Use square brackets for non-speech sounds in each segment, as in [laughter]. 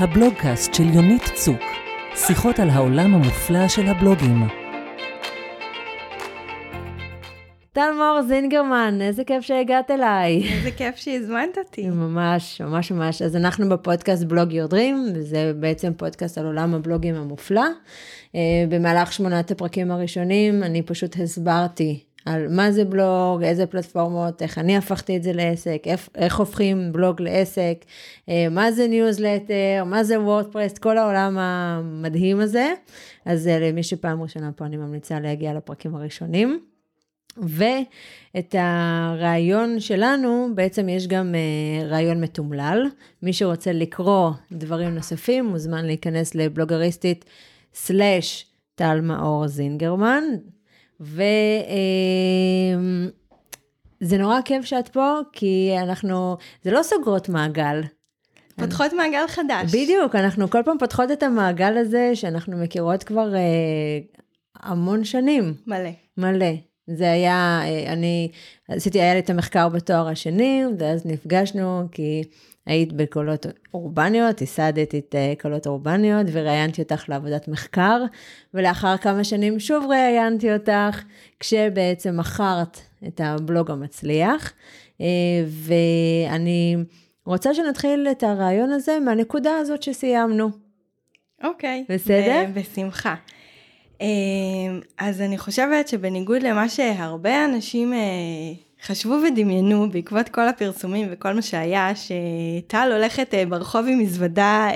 הבלוגקאסט של יונית צוק, שיחות על העולם המופלא של הבלוגים. טל מור זינגרמן, איזה כיף שהגעת אליי. איזה כיף שהזמנת אותי. ממש, ממש ממש. אז אנחנו בפודקאסט בלוג יור דרים, וזה בעצם פודקאסט על עולם הבלוגים המופלא. אה, במהלך שמונת הפרקים הראשונים, אני פשוט הסברתי על מה זה בלוג, איזה פלטפורמות, איך אני הפכתי את זה לעסק, איך, איך הופכים בלוג לעסק, אה, מה זה ניוזלטר, מה זה WordPress, כל העולם המדהים הזה. אז אה, למי שפעם ראשונה פה אני ממליצה להגיע לפרקים הראשונים. ואת הראיון שלנו, בעצם יש גם uh, ראיון מתומלל. מי שרוצה לקרוא דברים נוספים, מוזמן להיכנס לבלוגריסטית טל מאור זינגרמן. וזה uh, נורא כיף שאת פה, כי אנחנו, זה לא סוגרות מעגל. פותחות מעגל חדש. בדיוק, אנחנו כל פעם פותחות את המעגל הזה שאנחנו מכירות כבר uh, המון שנים. מלא. מלא. זה היה, אה, אני עשיתי, היה לי את המחקר בתואר השני, ואז נפגשנו, כי היית בקולות אורבניות, ייסדת את אה, קולות אורבניות, וראיינתי אותך לעבודת מחקר, ולאחר כמה שנים שוב ראיינתי אותך, כשבעצם מכרת את הבלוג המצליח, אה, ואני רוצה שנתחיל את הרעיון הזה מהנקודה הזאת שסיימנו. אוקיי. בסדר? בשמחה. אמ, אז אני חושבת שבניגוד למה שהרבה אנשים אה, חשבו ודמיינו בעקבות כל הפרסומים וכל מה שהיה, שטל הולכת אה, ברחוב עם מזוודה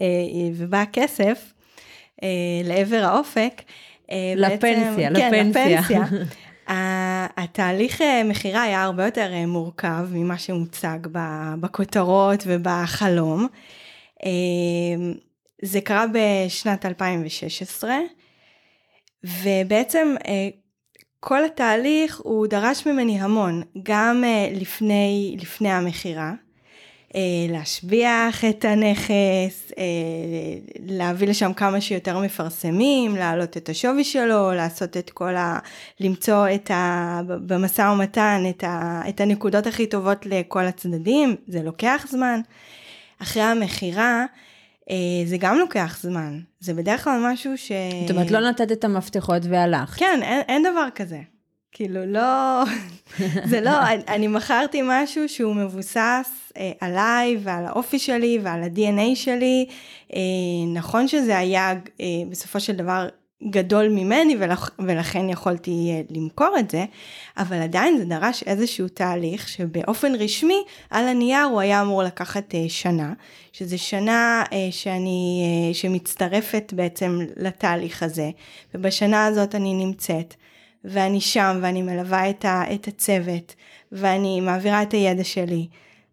אה, ובא כסף לעבר האופק. לפנסיה, בעצם, לפנסיה. כן, לפנסיה. [laughs] התהליך מכירה היה הרבה יותר מורכב ממה שהוצג בכותרות ובחלום. זה קרה בשנת 2016. ובעצם אה, כל התהליך הוא דרש ממני המון, גם אה, לפני, לפני המכירה. אה, להשביח את הנכס, להביא לשם כמה שיותר מפרסמים, להעלות את השווי שלו, לעשות את כל ה... למצוא את ה... במשא ומתן את, ה, את הנקודות הכי טובות לכל הצדדים, זה לוקח זמן. אחרי המכירה, אה, זה גם לוקח זמן, זה בדרך כלל משהו ש... זאת אומרת, לא נתת את המפתחות והלכת. כן, אין, אין דבר כזה. כאילו, לא... [laughs] זה לא, אני, אני מכרתי משהו שהוא מבוסס אה, עליי ועל האופי שלי ועל ה-DNA שלי. אה, נכון שזה היה אה, בסופו של דבר גדול ממני ולכ, ולכן יכולתי אה, למכור את זה, אבל עדיין זה דרש איזשהו תהליך שבאופן רשמי על הנייר הוא היה אמור לקחת אה, שנה, שזה שנה אה, שאני, שמצטרפת בעצם לתהליך הזה, ובשנה הזאת אני נמצאת. ואני שם ואני מלווה את, ה, את הצוות ואני מעבירה את הידע שלי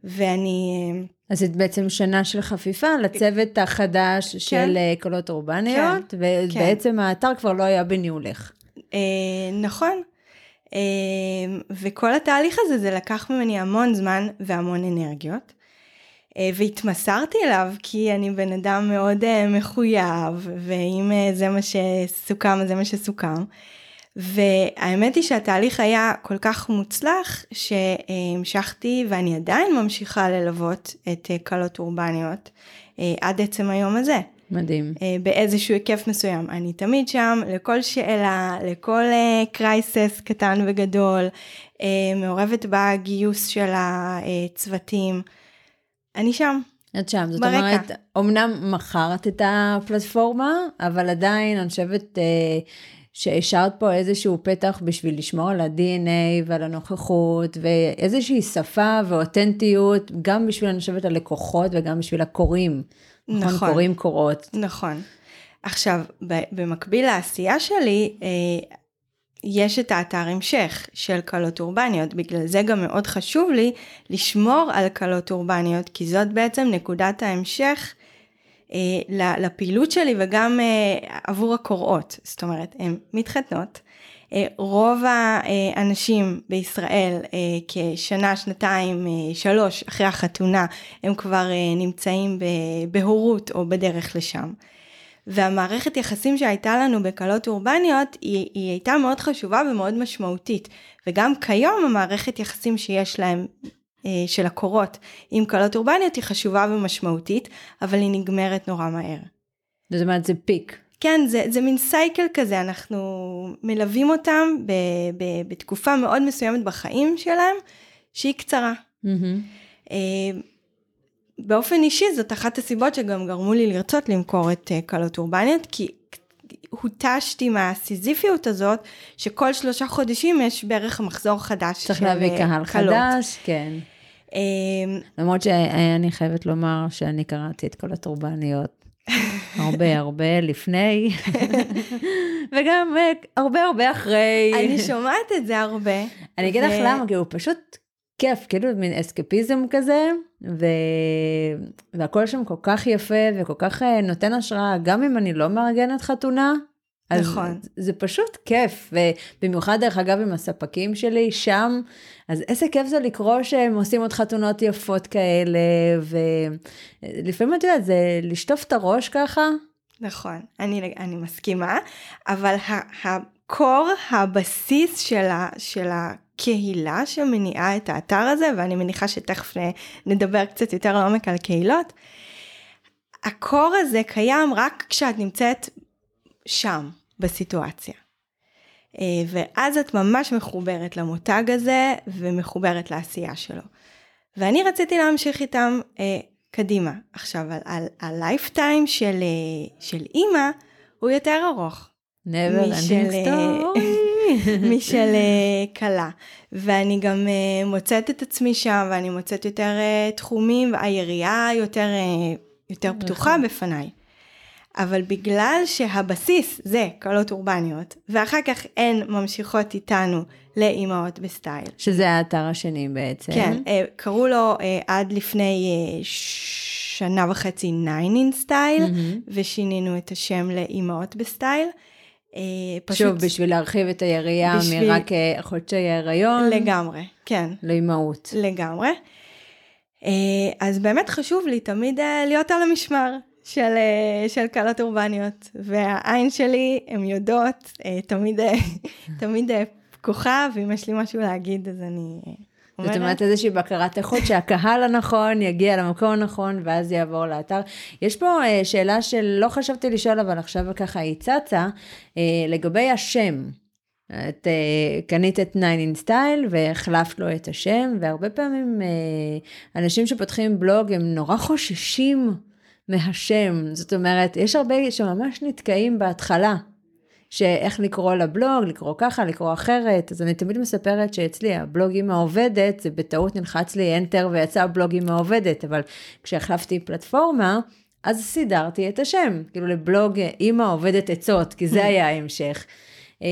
ואני אז זאת בעצם שנה של חפיפה לצוות החדש כן. של אה, קולות אורבניות, כן. ובעצם כן. האתר כבר לא היה בניהולך. אה, נכון. אה, וכל התהליך הזה, זה לקח ממני המון זמן והמון אנרגיות. אה, והתמסרתי אליו כי אני בן אדם מאוד אה, מחויב, ואם אה, זה מה שסוכם, אז זה מה שסוכם. והאמת היא שהתהליך היה כל כך מוצלח שהמשכתי ואני עדיין ממשיכה ללוות את אה, אורבניות אה, עד עצם היום הזה. מדהים. אה, באיזשהו היקף מסוים. אני תמיד שם לכל שאלה, לכל קרייסס קטן וגדול, מעורבת בגיוס של הצוותים. אני שם. את שם, זאת ברקע. אומרת, אמנם מכרת את הפלטפורמה, אבל עדיין אני חושבת... שהשארת פה איזשהו פתח בשביל לשמור על ה-DNA ועל הנוכחות, ואיזושהי שפה ואותנטיות, גם בשביל, אני חושבת, הלקוחות וגם בשביל הקוראים. נכון. נכון, קוראים קורות. נכון. עכשיו, במקביל לעשייה שלי, אה, יש את האתר המשך של קלות אורבניות, בגלל זה גם מאוד חשוב לי לשמור על קלות אורבניות, כי זאת בעצם נקודת ההמשך לפעילות שלי וגם אה, עבור הקוראות, זאת אומרת, הן מתחתנות. אה, רוב האנשים בישראל כשנה, שנתיים, שלוש אחרי החתונה, הם כבר נמצאים בהורות או בדרך לשם. והמערכת יחסים שהייתה לנו בקלות אורבניות היא, היא הייתה מאוד חשובה ומאוד משמעותית. וגם כיום המערכת יחסים שיש להם אה, של הקורות עם קלות אורבניות היא חשובה ומשמעותית, אבל היא נגמרת נורא מהר. זאת אומרת, זה פיק. כן, זה, זה מין סייקל כזה, אנחנו מלווים אותם ב, ב, בתקופה מאוד מסוימת בחיים שלהם, שהיא קצרה. Mm-hmm. באופן אישי זאת אחת הסיבות שגם גרמו לי לרצות למכור את קלות אורבניות, כי הותשתי מהסיזיפיות הזאת, שכל שלושה חודשים יש בערך מחזור חדש צריך להביא קהל קלות. חדש, כן. למרות שאני חייבת לומר שאני קראתי את כל הטורבניות [laughs] הרבה הרבה לפני, [laughs] וגם אה, הרבה הרבה אחרי. אני שומעת את זה הרבה. אני אגיד לך למה, כי הוא פשוט כיף, כאילו מין אסקפיזם כזה, ו... והכל שם כל כך יפה וכל כך אה, נותן השראה, גם אם אני לא מארגנת חתונה. אז נכון. זה פשוט כיף, ובמיוחד דרך אגב עם הספקים שלי שם, אז איזה כיף זה לקרוא שהם עושים עוד חתונות יפות כאלה, ולפעמים את יודעת, זה לשטוף את הראש ככה. נכון, אני, אני מסכימה, אבל הקור, הבסיס של, ה, של הקהילה שמניעה את האתר הזה, ואני מניחה שתכף נדבר קצת יותר לעומק על קהילות, הקור הזה קיים רק כשאת נמצאת שם, בסיטואציה. אה, ואז את ממש מחוברת למותג הזה ומחוברת לעשייה שלו. ואני רציתי להמשיך איתם אה, קדימה. עכשיו, הלייפטיים של, אה, של אימא הוא יותר ארוך. never ending story. [laughs] משל כלה. ואני גם מוצאת את עצמי שם, ואני מוצאת יותר תחומים, והיריעה יותר, יותר פתוחה נכון. בפניי. אבל בגלל שהבסיס זה קלות אורבניות, ואחר כך הן ממשיכות איתנו לאימהות בסטייל. שזה האתר השני בעצם. כן, אה, קראו לו אה, עד לפני אה, שנה וחצי 9 in style, mm-hmm. ושינינו את השם לאימהות בסטייל. פשוט... שוב, בשביל להרחיב את היריעה בשביל... מרק חודשי ההיריון. לגמרי, כן. לאימהות. לגמרי. אז באמת חשוב לי תמיד להיות על המשמר. של, אה, של כלות אורבניות, והעין שלי, הן יודעות, אה, תמיד, אה, [laughs] תמיד פקוחה, ואם יש לי משהו להגיד, אז אני. זאת אומרת, איזושהי בקרת איכות שהקהל הנכון יגיע למקום הנכון, ואז יעבור לאתר. יש פה שאלה שלא חשבתי לשאול, אבל עכשיו ככה היא צצה, לגבי השם. את uh, קנית את 9 in style והחלפת לו את השם, והרבה פעמים uh, אנשים שפותחים בלוג הם נורא חוששים מהשם. זאת אומרת, יש הרבה שממש נתקעים בהתחלה, שאיך לקרוא לבלוג, לקרוא ככה, לקרוא אחרת. אז אני תמיד מספרת שאצלי הבלוג עם העובדת, זה בטעות נלחץ לי enter ויצא בלוג עם העובדת, אבל כשהחלפתי פלטפורמה, אז סידרתי את השם, כאילו לבלוג אימא עובדת עצות, כי זה [laughs] היה ההמשך. אמ,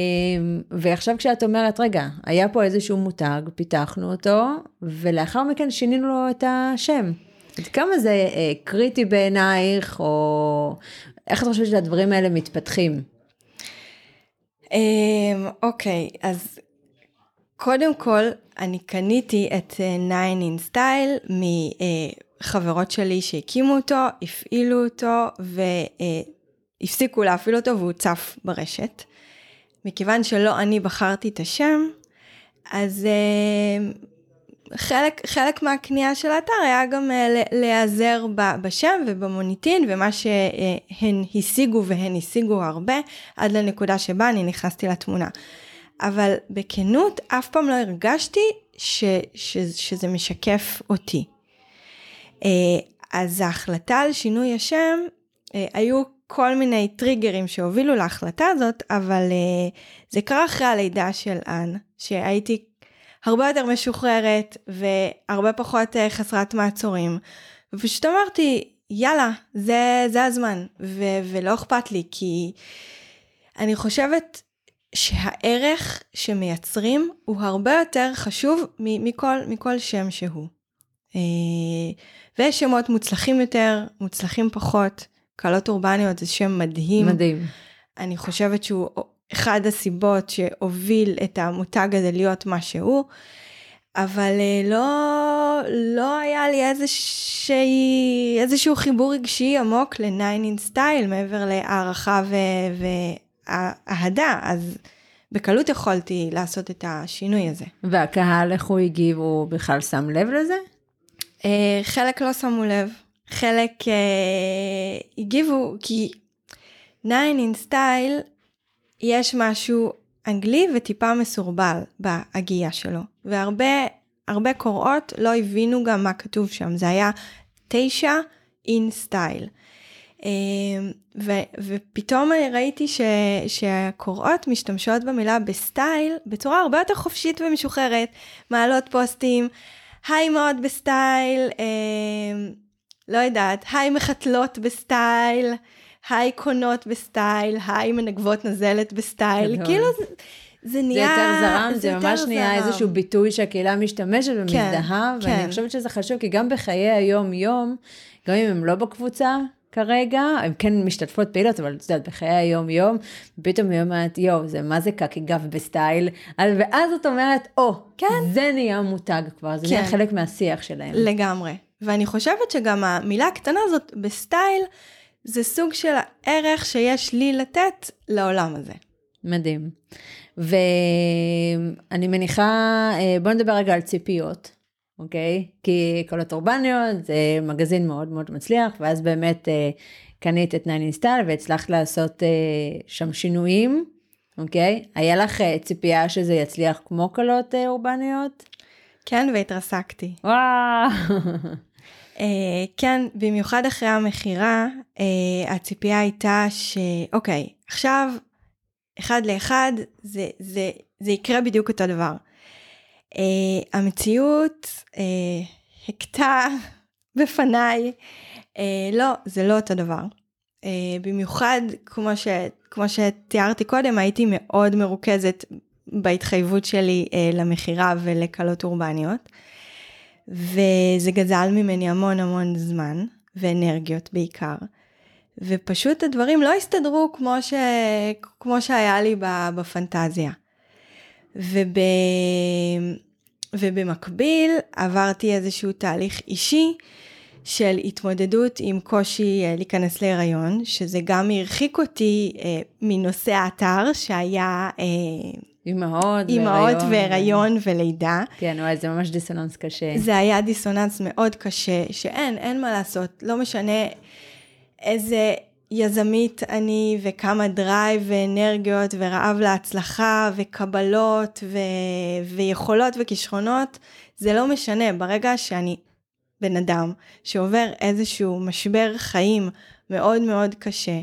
ועכשיו כשאת אומרת, רגע, היה פה איזשהו מותג, פיתחנו אותו, ולאחר מכן שינינו לו את השם. עד כמה זה אה, קריטי בעינייך, או איך את חושבת שהדברים האלה מתפתחים? אמ, אוקיי, אז קודם כל, אני קניתי את 9 אה, in style מחברות שלי שהקימו אותו, הפעילו אותו והפסיקו להפעיל אותו והוא צף ברשת. מכיוון שלא אני בחרתי את השם, אז אה, חלק, חלק מהקנייה של האתר היה גם uh, להיעזר בשם ובמוניטין ומה שהן השיגו והן השיגו הרבה עד לנקודה שבה אני נכנסתי לתמונה. אבל בכנות אף פעם לא הרגשתי ש, ש, שזה משקף אותי. Uh, אז ההחלטה על שינוי השם, uh, היו כל מיני טריגרים שהובילו להחלטה הזאת, אבל uh, זה קרה אחרי הלידה של אן, שהייתי הרבה יותר משוחררת והרבה פחות אה, חסרת מעצורים. ופשוט אמרתי, יאללה, זה, זה הזמן, ו- ולא אכפת לי, כי אני חושבת שהערך שמייצרים הוא הרבה יותר חשוב מכל, מכל שם שהוא. אה, ויש שמות מוצלחים יותר, מוצלחים פחות. קלות אורבניות זה שם מדהים. מדהים. אני חושבת שהוא אחד הסיבות שהוביל את המותג הזה להיות מה שהוא, אבל אה, לא, לא היה לי איזושהי, איזשהו חיבור רגשי עמוק ל-9 in style מעבר להערכה ואהדה, אז בקלות יכולתי לעשות את השינוי הזה. והקהל, איך הוא הגיב? הוא בכלל שם לב לזה? אה, חלק לא שמו לב, חלק אה, הגיבו, כי 9 in style יש משהו אנגלי וטיפה מסורבל בהגייה שלו, והרבה הרבה קוראות לא הבינו גם מה כתוב שם, זה היה 9 in style. אמ, ו- ופתאום ראיתי ש- שהקוראות משתמשות במילה בסטייל בצורה הרבה יותר חופשית ומשוחררת, מעלות פוסטים, הן מאוד בסטייל, אה, לא יודעת, הן מחתלות בסטייל, הן קונות בסטייל, הן מנגבות נזלת בסטייל, כאילו זה, זה נהיה... זה יותר זרם, זה, זה ממש יותר נהיה זרם. איזשהו ביטוי שהקהילה משתמשת ומזדהה, כן. ואני חושבת שזה חשוב, כי גם בחיי היום-יום, גם אם הם לא בקבוצה כרגע, הם כן משתתפות פעילות, אבל את יודעת, בחיי היום-יום, פתאום היא אומרת, יואו, זה מה זה קקי גב בסטייל, אז- ואז את אומרת, או, כן. זה נהיה מותג כבר, זה נהיה כן. חלק מהשיח שלהם. לגמרי. ואני חושבת שגם המילה הקטנה הזאת בסטייל, זה סוג של הערך שיש לי לתת לעולם הזה. מדהים. ואני מניחה, אה, בוא נדבר רגע על ציפיות, אוקיי? כי קולות אורבניות זה מגזין מאוד מאוד מצליח, ואז באמת אה, קנית את 9 אינסטל והצלחת לעשות אה, שם שינויים, אוקיי? היה לך ציפייה שזה יצליח כמו קולות אה, אורבניות? כן, והתרסקתי. וואו. [laughs] Uh, כן, במיוחד אחרי המכירה, uh, הציפייה הייתה שאוקיי, עכשיו, אחד לאחד, זה, זה, זה יקרה בדיוק אותו דבר. Uh, המציאות uh, הכתה [laughs] בפניי, uh, לא, זה לא אותו דבר. Uh, במיוחד, כמו, ש, כמו שתיארתי קודם, הייתי מאוד מרוכזת בהתחייבות שלי uh, למכירה ולקלות אורבניות. וזה גזל ממני המון המון זמן, ואנרגיות בעיקר. ופשוט הדברים לא הסתדרו כמו, ש... כמו שהיה לי בפנטזיה. וב... ובמקביל עברתי איזשהו תהליך אישי של התמודדות עם קושי אה, להיכנס להיריון, שזה גם הרחיק אותי אה, מנושא האתר שהיה אה, אימהות אימהות והיריון ולידה. כן, וואי, זה ממש דיסוננס קשה. זה היה דיסוננס מאוד קשה, שאין, אין מה לעשות, לא משנה איזה יזמית אני וכמה drive ואנרגיות ורעב להצלחה וקבלות ו... ויכולות וכישרונות, זה לא משנה, ברגע שאני בן אדם שעובר איזשהו משבר חיים מאוד מאוד קשה,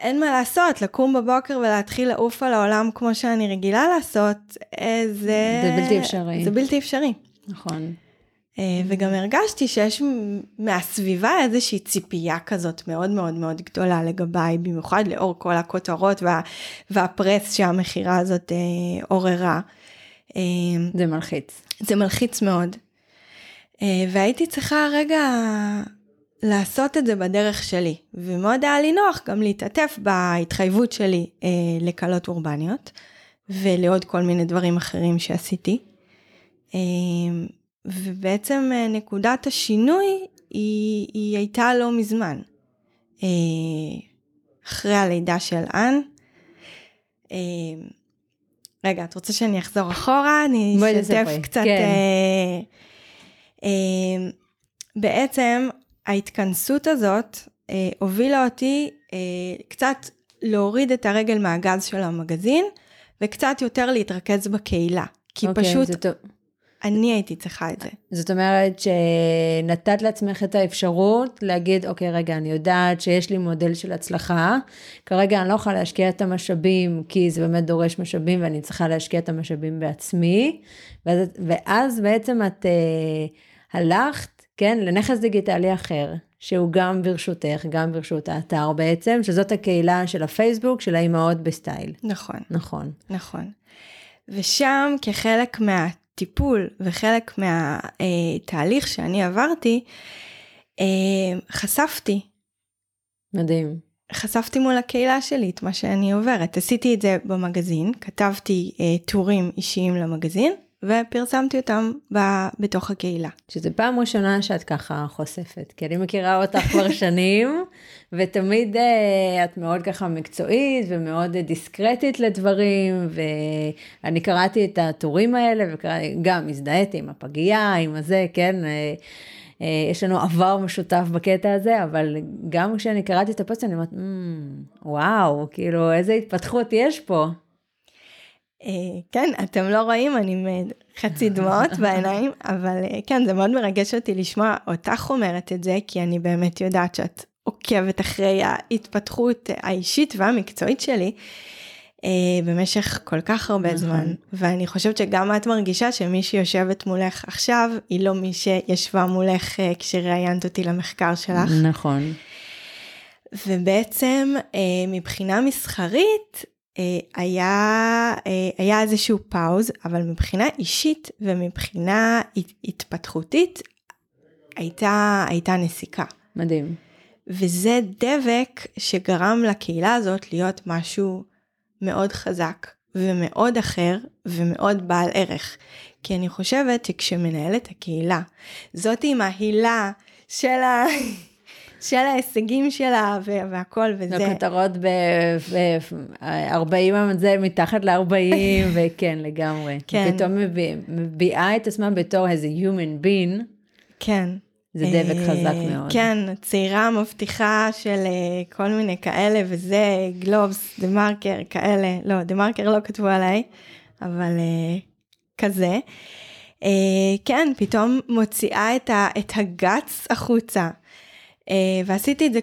אין מה לעשות, לקום בבוקר ולהתחיל לעוף על העולם כמו שאני רגילה לעשות, אה, זה... זה בלתי אפשרי. זה בלתי אפשרי. נכון. אה, וגם הרגשתי שיש מהסביבה איזושהי ציפייה כזאת מאוד מאוד מאוד גדולה לגביי, במיוחד לאור כל הכותרות וה, והפרס שהמכירה הזאת אה, עוררה. אה, זה מלחיץ. זה מלחיץ מאוד. אה, והייתי צריכה רגע לעשות את זה בדרך שלי, ומאוד היה לי נוח גם להתעטף בהתחייבות שלי אה, לקלות אורבניות, ולעוד כל מיני דברים אחרים שעשיתי. אה, ובעצם אה, נקודת השינוי היא, היא הייתה לא מזמן. אה, אחרי הלידה של אן. אה, רגע, את רוצה שאני אחזור אחורה? אני אשתף. קצת. כן. אה, בעצם ההתכנסות הזאת אה, הובילה אותי אה, קצת להוריד את הרגל מהגז של המגזין, וקצת יותר להתרכז בקהילה. כי אוקיי, פשוט טוב. אני הייתי צריכה את זה. זאת אומרת שנתת לעצמך את האפשרות להגיד, אוקיי, רגע, אני יודעת שיש לי מודל של הצלחה, כרגע אני לא יכולה להשקיע את המשאבים, כי זה באמת דורש משאבים ואני צריכה להשקיע את המשאבים בעצמי, ואז, ואז בעצם את אה, הלכת, כן, לנכס דיגיטלי אחר, שהוא גם ברשותך, גם ברשות האתר בעצם, שזאת הקהילה של הפייסבוק של האימהות בסטייל. נכון, נכון. נכון. ושם כחלק מהטיפול וחלק מהתהליך שאני עברתי, אה, חשפתי, מדהים. חשפתי מול הקהילה שלי את מה שאני עוברת. עשיתי את זה במגזין, כתבתי אה, טורים אישיים למגזין, ופרסמתי אותם ב- בתוך הקהילה. שזה פעם ראשונה שאת ככה חושפת, כי אני מכירה אותך כבר [laughs] שנים, ותמיד uh, את מאוד ככה מקצועית ומאוד דיסקרטית לדברים, ואני קראתי את הטורים האלה, וגם הזדהיתי עם הפגייה, עם הזה, כן? Uh, uh, יש לנו עבר משותף בקטע הזה, אבל גם כשאני קראתי את הפוסט, אני אומרת, mm, וואו, כאילו, איזה התפתחות יש פה. אה, כן, אתם לא רואים, אני עם חצי [laughs] דמעות בעיניים, אבל אה, כן, זה מאוד מרגש אותי לשמוע אותך אומרת את זה, כי אני באמת יודעת שאת עוקבת אחרי ההתפתחות האישית והמקצועית שלי. אה, במשך כל כך הרבה נכון. זמן, ואני חושבת שגם את מרגישה שמי שיושבת מולך עכשיו, היא לא מי שישבה מולך כשראיינת אותי למחקר שלך. נכון. ובעצם מבחינה מסחרית, אה, היה, אה, היה איזשהו פאוז, אבל מבחינה אישית ומבחינה התפתחותית הייתה, הייתה נסיקה. מדהים. וזה דבק שגרם לקהילה הזאת להיות משהו מאוד חזק ומאוד אחר ומאוד בעל ערך. כי אני חושבת שכשמנהלת הקהילה, זאת עם ההילה של ה... [laughs] של ההישגים שלה והכל וזה. הכותרות ב-40 זה מתחת ל-40 [laughs] וכן לגמרי. כן. פתאום מביעה את עצמה בתור איזה human being. כן. זה דבק אה, חזק מאוד. כן, צעירה מבטיחה של אה, כל מיני כאלה וזה, גלובס, דה מרקר, כאלה, לא, דה מרקר לא כתבו עליי, אבל אה, כזה. כן, פתאום מוציאה את הגץ החוצה. אה, ועשיתי את זה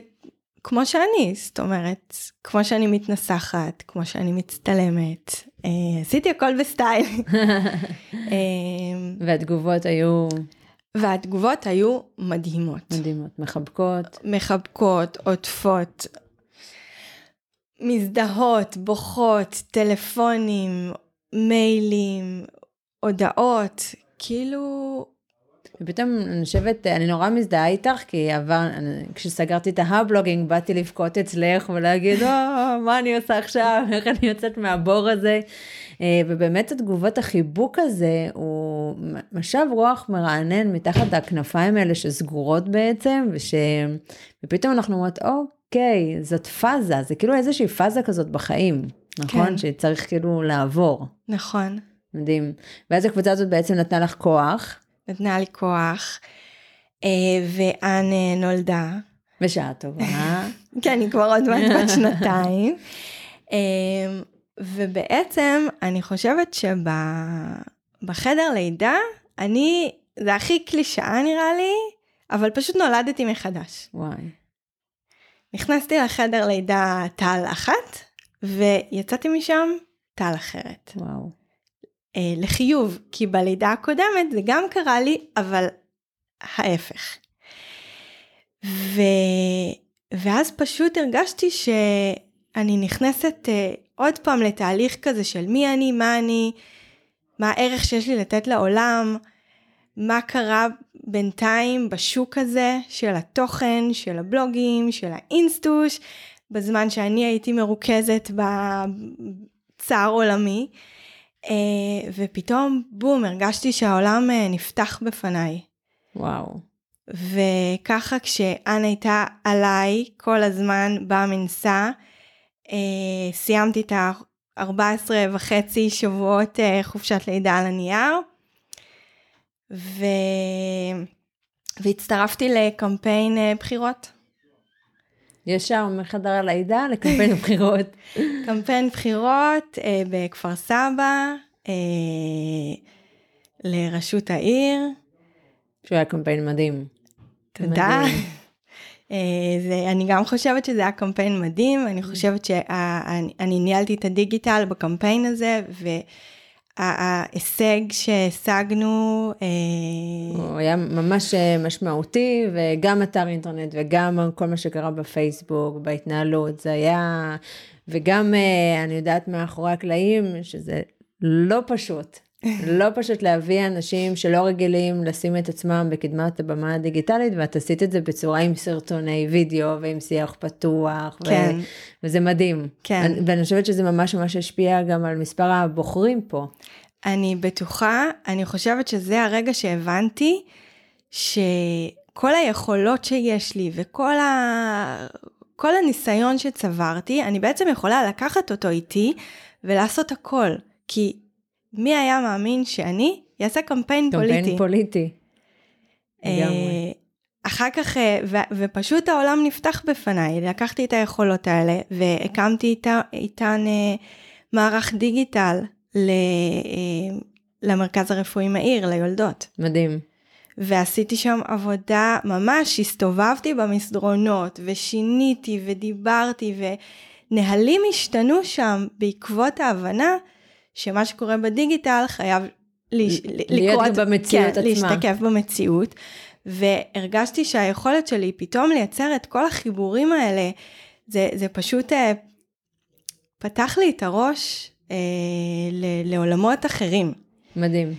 כמו שאני, זאת אומרת, כמו שאני מתנסחת, כמו שאני מצטלמת, אה, עשיתי הכל בסטייל. [laughs] אה, והתגובות היו... והתגובות היו מדהימות. מדהימות, מחבקות. מחבקות, עוטפות, מזדהות, בוכות, טלפונים, מיילים, הודעות, כאילו ופתאום אני חושבת, אני נורא מזדהה איתך, כי עבר, כשסגרתי את ההבלוגינג, באתי לבכות אצלך ולהגיד, או, מה אני עושה עכשיו, [laughs] איך אני יוצאת מהבור הזה. אה, ובאמת התגובות החיבוק הזה הוא משב רוח מרענן מתחת הכנפיים האלה שסגורות בעצם, וש... ופתאום אנחנו אומרות, אוקיי, זאת פאזה, זה כאילו איזושהי פאזה כזאת בחיים, נכון? כן. שצריך כאילו לעבור. נכון. מדהים. ואז הקבוצה הזאת בעצם נתנה לך כוח. נתנה לי כוח, אה, ואן אה, נולדה. בשעה טובה. [laughs] כן, היא כבר עוד מעט בת שנתיים. אה, ובעצם אני חושבת שבחדר לידה, אני, זה הכי קלישאה נראה לי, אבל פשוט נולדתי מחדש. וואי. נכנסתי לחדר לידה טל אחת, ויצאתי משם טל אחרת. וואו. אה, לחיוב, כי בלידה הקודמת זה גם קרה לי, אבל ההפך. ו... ואז פשוט הרגשתי שאני נכנסת אה, עוד פעם לתהליך כזה של מי אני, מה אני, מה הערך שיש לי לתת לעולם, מה קרה בינתיים בשוק הזה של התוכן, של הבלוגים, של האינסטוש, בזמן שאני הייתי מרוכזת בצער עולמי. אה, ופתאום, בום, הרגשתי שהעולם אה, נפתח בפניי. וואו. וככה כשאן הייתה עליי כל הזמן במנסה, אה, סיימתי את ה-14 וחצי שבועות חופשת לידה על הנייר, ו... והצטרפתי לקמפיין בחירות. ישר מחדר הלידה לקמפיין [laughs] בחירות. קמפיין בחירות אה, בכפר סבא, אה, לראשות העיר. שהוא היה קמפיין מדהים. תודה. [laughs] אה, זה, אני גם חושבת שזה היה קמפיין מדהים, אני חושבת שאני ניהלתי את הדיגיטל בקמפיין הזה, ו... ההישג שהשגנו... אה, הוא היה ממש אה, משמעותי, וגם אתר אינטרנט וגם כל מה שקרה בפייסבוק, בהתנהלות, זה היה... וגם אה, אני יודעת מאחורי הקלעים, שזה לא פשוט. לא פשוט להביא אנשים שלא רגילים לשים את עצמם בקדמת הבמה הדיגיטלית, ואת עשית את זה בצורה עם סרטוני וידאו ועם שיח פתוח, כן. ו... וזה מדהים. כן. ואני חושבת שזה ממש ממש השפיע גם על מספר הבוחרים פה. אני בטוחה, אני חושבת שזה הרגע שהבנתי שכל היכולות שיש לי וכל ה... כל הניסיון שצברתי, אני בעצם יכולה לקחת אותו איתי ולעשות הכל. כי מי היה מאמין שאני אעשה קמפיין, קמפיין פוליטי? קמפיין פוליטי. אה, אחר כך, אה, ו- ופשוט העולם נפתח בפניי, לקחתי את היכולות האלה והקמתי איתה, איתן אה, מערך דיגיטל ל, אה, למרכז הרפואי מאיר, ליולדות. מדהים. ועשיתי שם עבודה, ממש הסתובבתי במסדרונות ושיניתי ודיברתי ונהלים השתנו שם בעקבות ההבנה שמה שקורה בדיגיטל חייב לש... להיות לקרות, במציאות כן, עצמה. להשתקף במציאות. והרגשתי שהיכולת שלי פתאום לייצר את כל החיבורים האלה, זה, זה פשוט אה, פתח לי את הראש אה, ל- לעולמות אחרים. מדהים.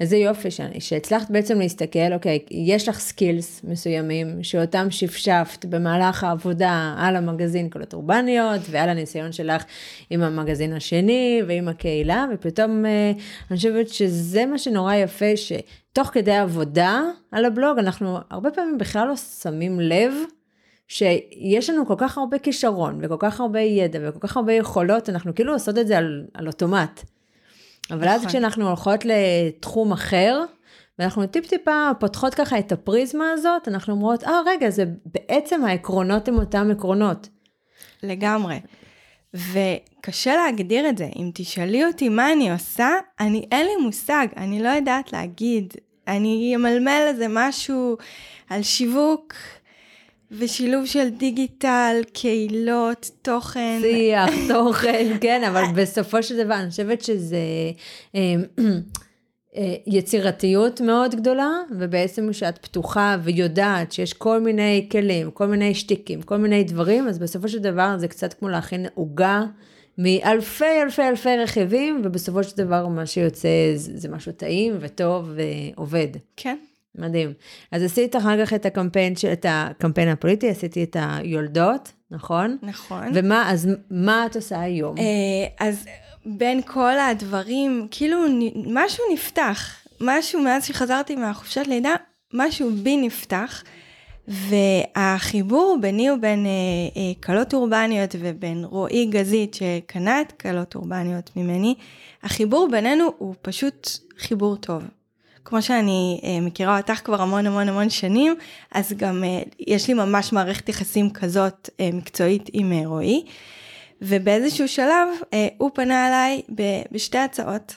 איזה יופי שאני, שהצלחת בעצם להסתכל, אוקיי, יש לך סקילס מסוימים שאותם שפשפת במהלך העבודה על המגזין קולות אורבניות ועל הניסיון שלך עם המגזין השני ועם הקהילה, ופתאום אה, אני חושבת שזה מה שנורא יפה, שתוך כדי עבודה על הבלוג, אנחנו הרבה פעמים בכלל לא שמים לב שיש לנו כל כך הרבה כישרון וכל כך הרבה ידע וכל כך הרבה יכולות, אנחנו כאילו עושות את זה על, על אוטומט. אבל אז נכון. כשאנחנו הולכות לתחום אחר, ואנחנו טיפ טיפה פותחות ככה את הפריזמה הזאת, אנחנו אומרות, אה רגע, זה בעצם העקרונות הם אותם עקרונות. לגמרי. וקשה להגדיר את זה. אם תשאלי אותי מה אני עושה, אני אין לי מושג, אני לא יודעת להגיד. אני אמלמל איזה משהו על שיווק ושילוב של דיגיטל, קהילות, תוכן. שיח, [laughs] תוכן, כן, אבל [laughs] בסופו של דבר, אני חושבת שזה אה, אה, יצירתיות מאוד גדולה, ובעצם כשאת פתוחה ויודעת שיש כל מיני כלים, כל מיני שטיקים, כל מיני דברים, אז בסופו של דבר זה קצת כמו להכין עוגה. מאלפי אלפי אלפי רכיבים, ובסופו של דבר מה שיוצא זה, זה משהו טעים וטוב ועובד. כן. מדהים. אז עשית אחר כך את הקמפיין, את הקמפיין הפוליטי, עשיתי את היולדות, נכון? נכון. ומה, אז מה את עושה היום? אה, אז בין כל הדברים, כאילו משהו נפתח, משהו מאז שחזרתי מהחופשת לידה, משהו בי נפתח, והחיבור ביני ובין אה, אה, אורבניות ובין רועי גזית שקנה את כלות אורבניות ממני, החיבור בינינו הוא פשוט חיבור טוב. כמו שאני אה, מכירה אותך כבר המון המון המון שנים, אז גם אה, יש לי ממש מערכת יחסים כזאת אה, מקצועית עם רועי. ובאיזשהו שלב הוא פנה אליי בשתי הצעות.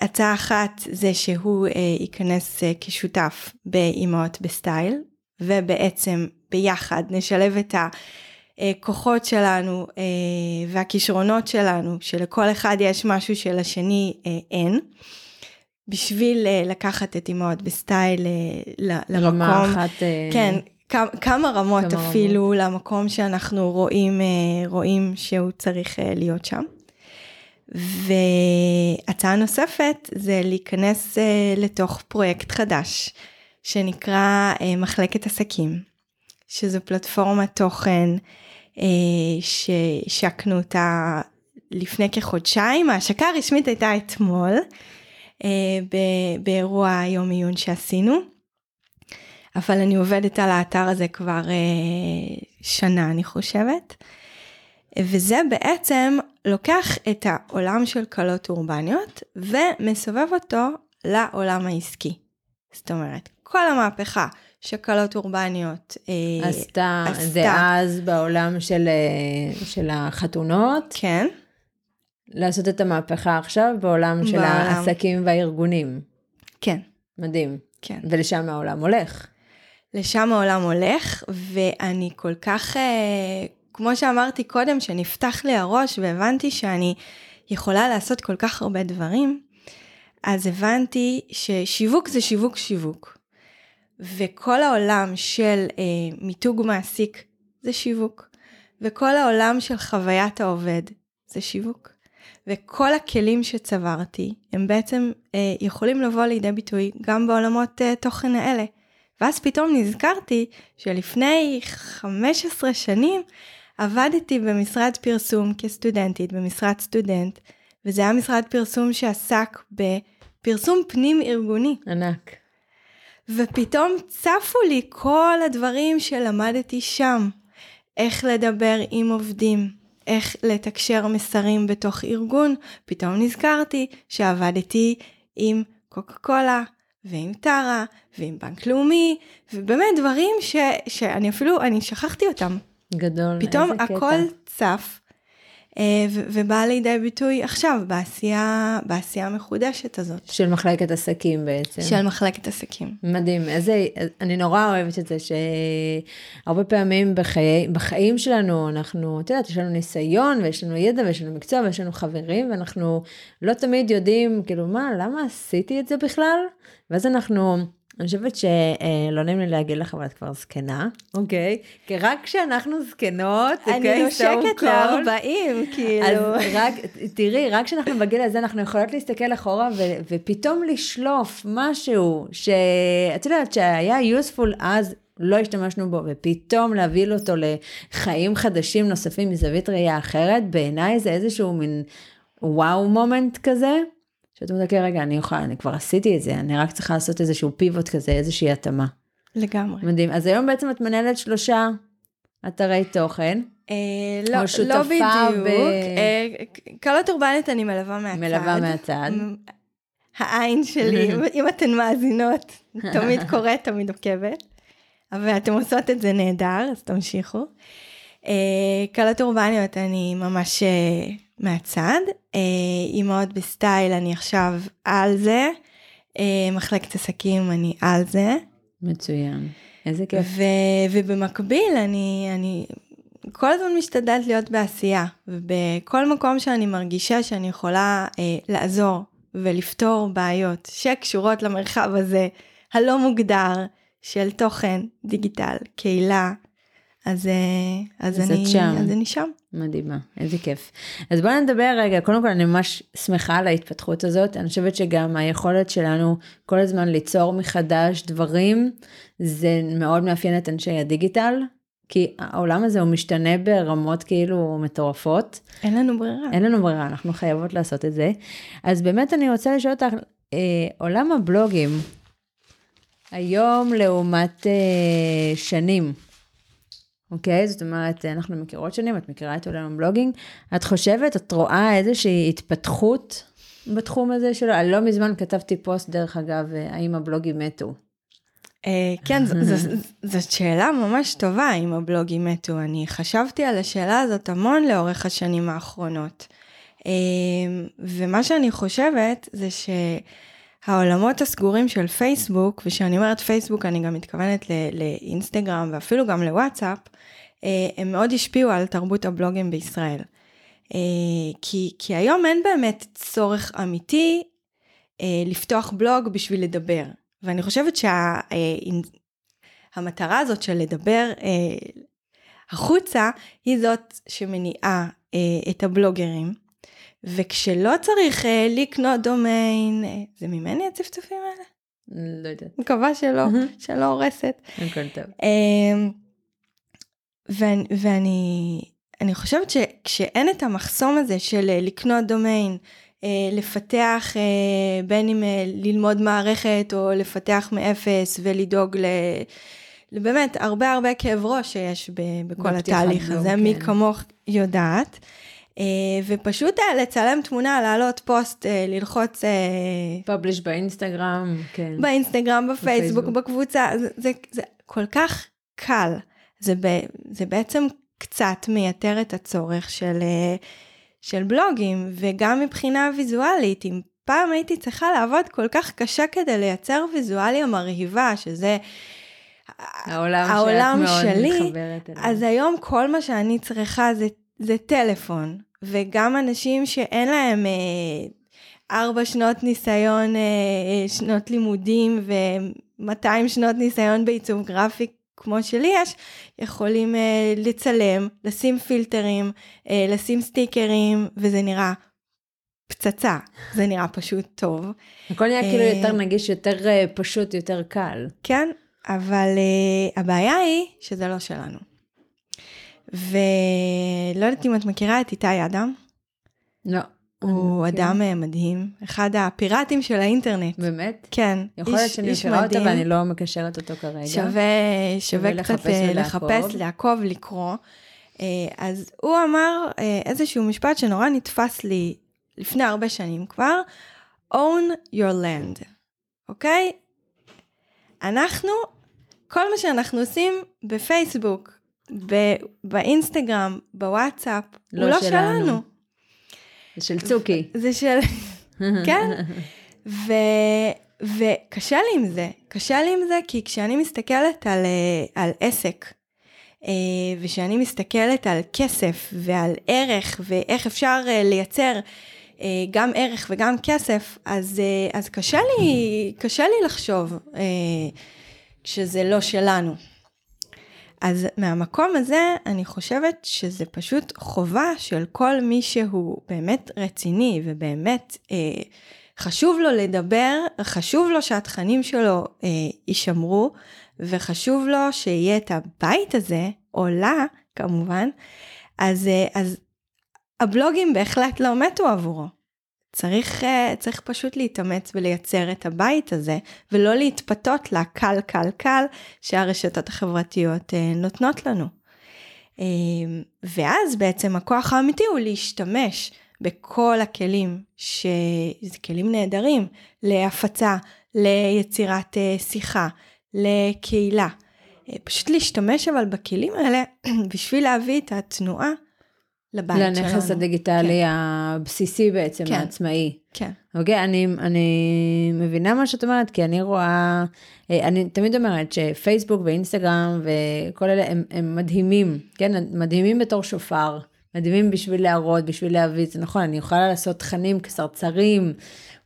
הצעה אחת זה שהוא ייכנס כשותף באימהות בסטייל, ובעצם ביחד נשלב את הכוחות שלנו אה, והכישרונות שלנו, שלכל אחד יש משהו שלשני אין. בשביל אה, לקחת את אימהות בסטייל אה, ל- רמה למקום, אחת... אה, כן, כמה, כמה רמות כמה אפילו למקום שאנחנו רואים, רואים שהוא צריך להיות שם. והצעה נוספת זה להיכנס לתוך פרויקט חדש שנקרא מחלקת עסקים, שזו פלטפורמת תוכן שהשקנו אותה לפני כחודשיים, ההשקה הרשמית הייתה אתמול באירוע יום עיון שעשינו. אבל אני עובדת על האתר הזה כבר אה, שנה אני חושבת. וזה בעצם לוקח את העולם של כלות אורבניות ומסובב אותו לעולם העסקי. זאת אומרת, כל המהפכה שכלות אורבניות אה, עשתה, עשתה. זה אז בעולם של, אה, של החתונות, כן, לעשות את המהפכה עכשיו בעולם של בעולם. העסקים והארגונים. כן, מדהים. כן. ולשם העולם הולך. לשם העולם הולך, ואני כל כך, אה, כמו שאמרתי קודם, שנפתח לי הראש והבנתי שאני יכולה לעשות כל כך הרבה דברים, אז הבנתי ששיווק זה שיווק שיווק. וכל העולם של אה, מיתוג מעסיק זה שיווק. וכל העולם של חוויית העובד זה שיווק. וכל הכלים שצברתי הם בעצם אה, יכולים לבוא לידי ביטוי גם בעולמות אה, תוכן האלה. ואז פתאום נזכרתי שלפני 15 שנים עבדתי במשרד פרסום כסטודנטית, במשרד סטודנט, וזה היה משרד פרסום שעסק בפרסום פנים ארגוני. ענק. ופתאום צפו לי כל הדברים שלמדתי שם. איך לדבר עם עובדים, איך לתקשר מסרים בתוך ארגון. פתאום נזכרתי שעבדתי עם קוקה קולה ועם טרה ועם בנק לאומי, ובאמת דברים ש, שאני אפילו, אני שכחתי אותם. גדול, פתאום איזה קטע. הכל צף. אה, ובא לידי ביטוי עכשיו בעשייה, בעשייה המחודשת הזאת של מחלקת עסקים בעצם. של מחלקת עסקים. מדהים, איזה, אני נורא אוהבת את זה שהרבה פעמים בחיי, בחיים שלנו אנחנו, את יודעת, יש לנו ניסיון ויש לנו ידע ויש לנו מקצוע ויש לנו חברים ואנחנו לא תמיד יודעים, כאילו, מה, למה עשיתי את זה בכלל? ואז אנחנו, אני חושבת שלא נעים לי להגיד לך, אבל את כבר זקנה, אוקיי? כי רק כשאנחנו זקנות, אני אוקיי, נושקת so called, ל-40, כאילו. אז רק, תראי, רק כשאנחנו בגיל הזה אנחנו יכולות להסתכל אחורה ופתאום לשלוף משהו שאת יודעת שהיה useful אז, לא השתמשנו בו, ופתאום להביא אותו לחיים חדשים נוספים מזווית ראייה אחרת, בעיניי זה איזשהו מין וואו מומנט כזה, שאתה אומר, אוקיי, רגע, אני יכולה, אני כבר עשיתי את זה, אני רק צריכה לעשות איזשהו פיבוט כזה, איזושהי התאמה. לגמרי. מדהים. אז היום בעצם את מנהלת שלושה אתרי תוכן. אה, או לא, שותפה לא בדיוק. ב- אה, קלות אורבנית אני מלווה מהצד. מלווה מהצד. העין שלי, [laughs] אם אתן מאזינות, תמיד קוראת, תמיד עוקבת. אבל אתן עושות את זה נהדר, אז תמשיכו. אה, קלות אורבניות אני ממש אה, מהצד. אה, אימהות בסטייל אני עכשיו על זה. מחלקת עסקים אני על זה. מצוין. איזה כיף. ו- ובמקביל אני, אני כל הזמן משתדלת להיות בעשייה, ובכל מקום שאני מרגישה שאני יכולה אה, לעזור ולפתור בעיות שקשורות למרחב הזה הלא מוגדר של תוכן, דיגיטל, קהילה, אז, אה, אז, אז אני, את שם. אז אני שם. מדהימה, איזה כיף. אז בואי נדבר רגע, קודם כל אני ממש שמחה על ההתפתחות הזאת, אני חושבת שגם היכולת שלנו כל הזמן ליצור מחדש דברים, זה מאוד מאפיין את אנשי הדיגיטל, כי העולם הזה הוא משתנה ברמות כאילו מטורפות, אין לנו ברירה. אין לנו ברירה, אנחנו חייבות לעשות את זה. אז באמת אני רוצה לשאול אותך, אה, עולם הבלוגים, היום לעומת אה, שנים, אוקיי? זאת אומרת, אנחנו מכירות שנים, את מכירה את עולם הבלוגינג, את חושבת, את רואה איזושהי התפתחות בתחום הזה שלו? לא מזמן כתבתי פוסט, דרך אגב, אה, האם הבלוגים מתו. אה, כן, זאת שאלה ממש טובה אם הבלוגים מתו. אני חשבתי על השאלה הזאת המון לאורך השנים האחרונות. אה, ומה שאני חושבת זה שהעולמות הסגורים של פייסבוק, וכשאני אומרת פייסבוק אני גם מתכוונת לאינסטגרם ואפילו גם לוואטסאפ, אה, הם מאוד השפיעו על תרבות הבלוגים בישראל. אה, כי, כי היום אין באמת צורך אמיתי אה, לפתוח בלוג בשביל לדבר. ואני חושבת שהמטרה הזאת של לדבר החוצה היא זאת שמניעה את הבלוגרים. וכשלא צריך אה, לקנות דומיין, אה, זה ממני הצפצופים האלה? לא יודעת, מקווה שלא. שלא הורסת. הכל טוב. אמ, ואני, ואני אני חושבת שכשאין את המחסום הזה של אה, לקנות דומיין, אה, לפתח אה, בין אם אה, ללמוד מערכת או לפתח מאפס ולדאוג ל... באמת הרבה הרבה כאב ראש שיש בכל התהליך הזה, מי כן. כמוך יודעת. אה, ופשוט אה, לצלם תמונה, להעלות פוסט, אה, ללחוץ פאבליש באינסטגרם, כן. באינסטגרם, בפייסבוק, בפייסבוק. בקבוצה, זה, זה, זה כל כך קל. זה, ב, זה בעצם קצת מייתר את הצורך של, של בלוגים, וגם מבחינה ויזואלית, אם פעם הייתי צריכה לעבוד כל כך קשה כדי לייצר ויזואליה מרהיבה, שזה העולם, העולם שאת מאוד שלי, מתחברת אליו. אז היום כל מה שאני צריכה זה, זה טלפון, וגם אנשים שאין להם אה, ארבע שנות ניסיון, אה, שנות לימודים ו-200 שנות ניסיון בעיצוב גרפי כמו שלי יש, יכולים אה, לצלם, לשים פילטרים, אה, לשים סטיקרים, וזה נראה פצצה, זה נראה פשוט טוב. הכל נהיה כאילו אה, יותר נגיש, יותר אה, פשוט, יותר קל. כן, אבל uh, הבעיה היא שזה לא שלנו. ולא יודעת אם את מכירה את איתי אדם. לא. הוא כן. אדם אה, מדהים, אחד הפיראטים של האינטרנט. באמת? כן, יכול להיות שאני מכירה אותו מדהים. ואני לא מקשרת אותו כרגע. שווה, שווה קצת אה. לחפש, לעקוב, לקרוא. אה, אז הוא אמר איזשהו משפט שנורא נתפס לי לפני הרבה שנים כבר, own your land, אוקיי? אנחנו, כל מה שאנחנו עושים בפייסבוק, באינסטגרם, בוואטסאפ, לא הוא לא שלנו. שלנו. זה של צוקי. זה של... [laughs] כן. ו... וקשה לי עם זה, קשה לי עם זה כי כשאני מסתכלת על, אה, על עסק, אה, וכשאני מסתכלת על כסף ועל ערך ואיך אפשר אה, לייצר גם ערך וגם כסף, אז, אז קשה לי, קשה לי לחשוב כשזה לא שלנו. אז מהמקום הזה אני חושבת שזה פשוט חובה של כל מי שהוא באמת רציני ובאמת אה, חשוב לו לדבר, חשוב לו שהתכנים שלו אה, יישמרו וחשוב לו שיהיה את הבית הזה, או לה כמובן, אז, אה, אז הבלוגים בהחלט לא מתו עבורו. צריך, אה, צריך פשוט להתאמץ ולייצר את הבית הזה, ולא להתפתות לקל קל קל שהרשתות החברתיות אה, נותנות לנו. אה, ואז בעצם הכוח האמיתי הוא להשתמש בכל הכלים, שזה כלים נהדרים, להפצה, ליצירת שיחה, לקהילה. פשוט להשתמש אבל בכלים האלה [clears throat] בשביל להביא את התנועה לבית שלנו. לנכס הדיגיטלי הבסיסי בעצם, כן. העצמאי. כן. אוקיי, אני, אני מבינה מה שאת אומרת, כי אני רואה, אה, אני תמיד אומרת שפייסבוק ואינסטגרם וכל אלה הם, הם מדהימים, כן, מדהימים בתור שופר, מדהימים בשביל להראות, בשביל להביא, זה נכון, אני יכולה לעשות תכנים קצרצרים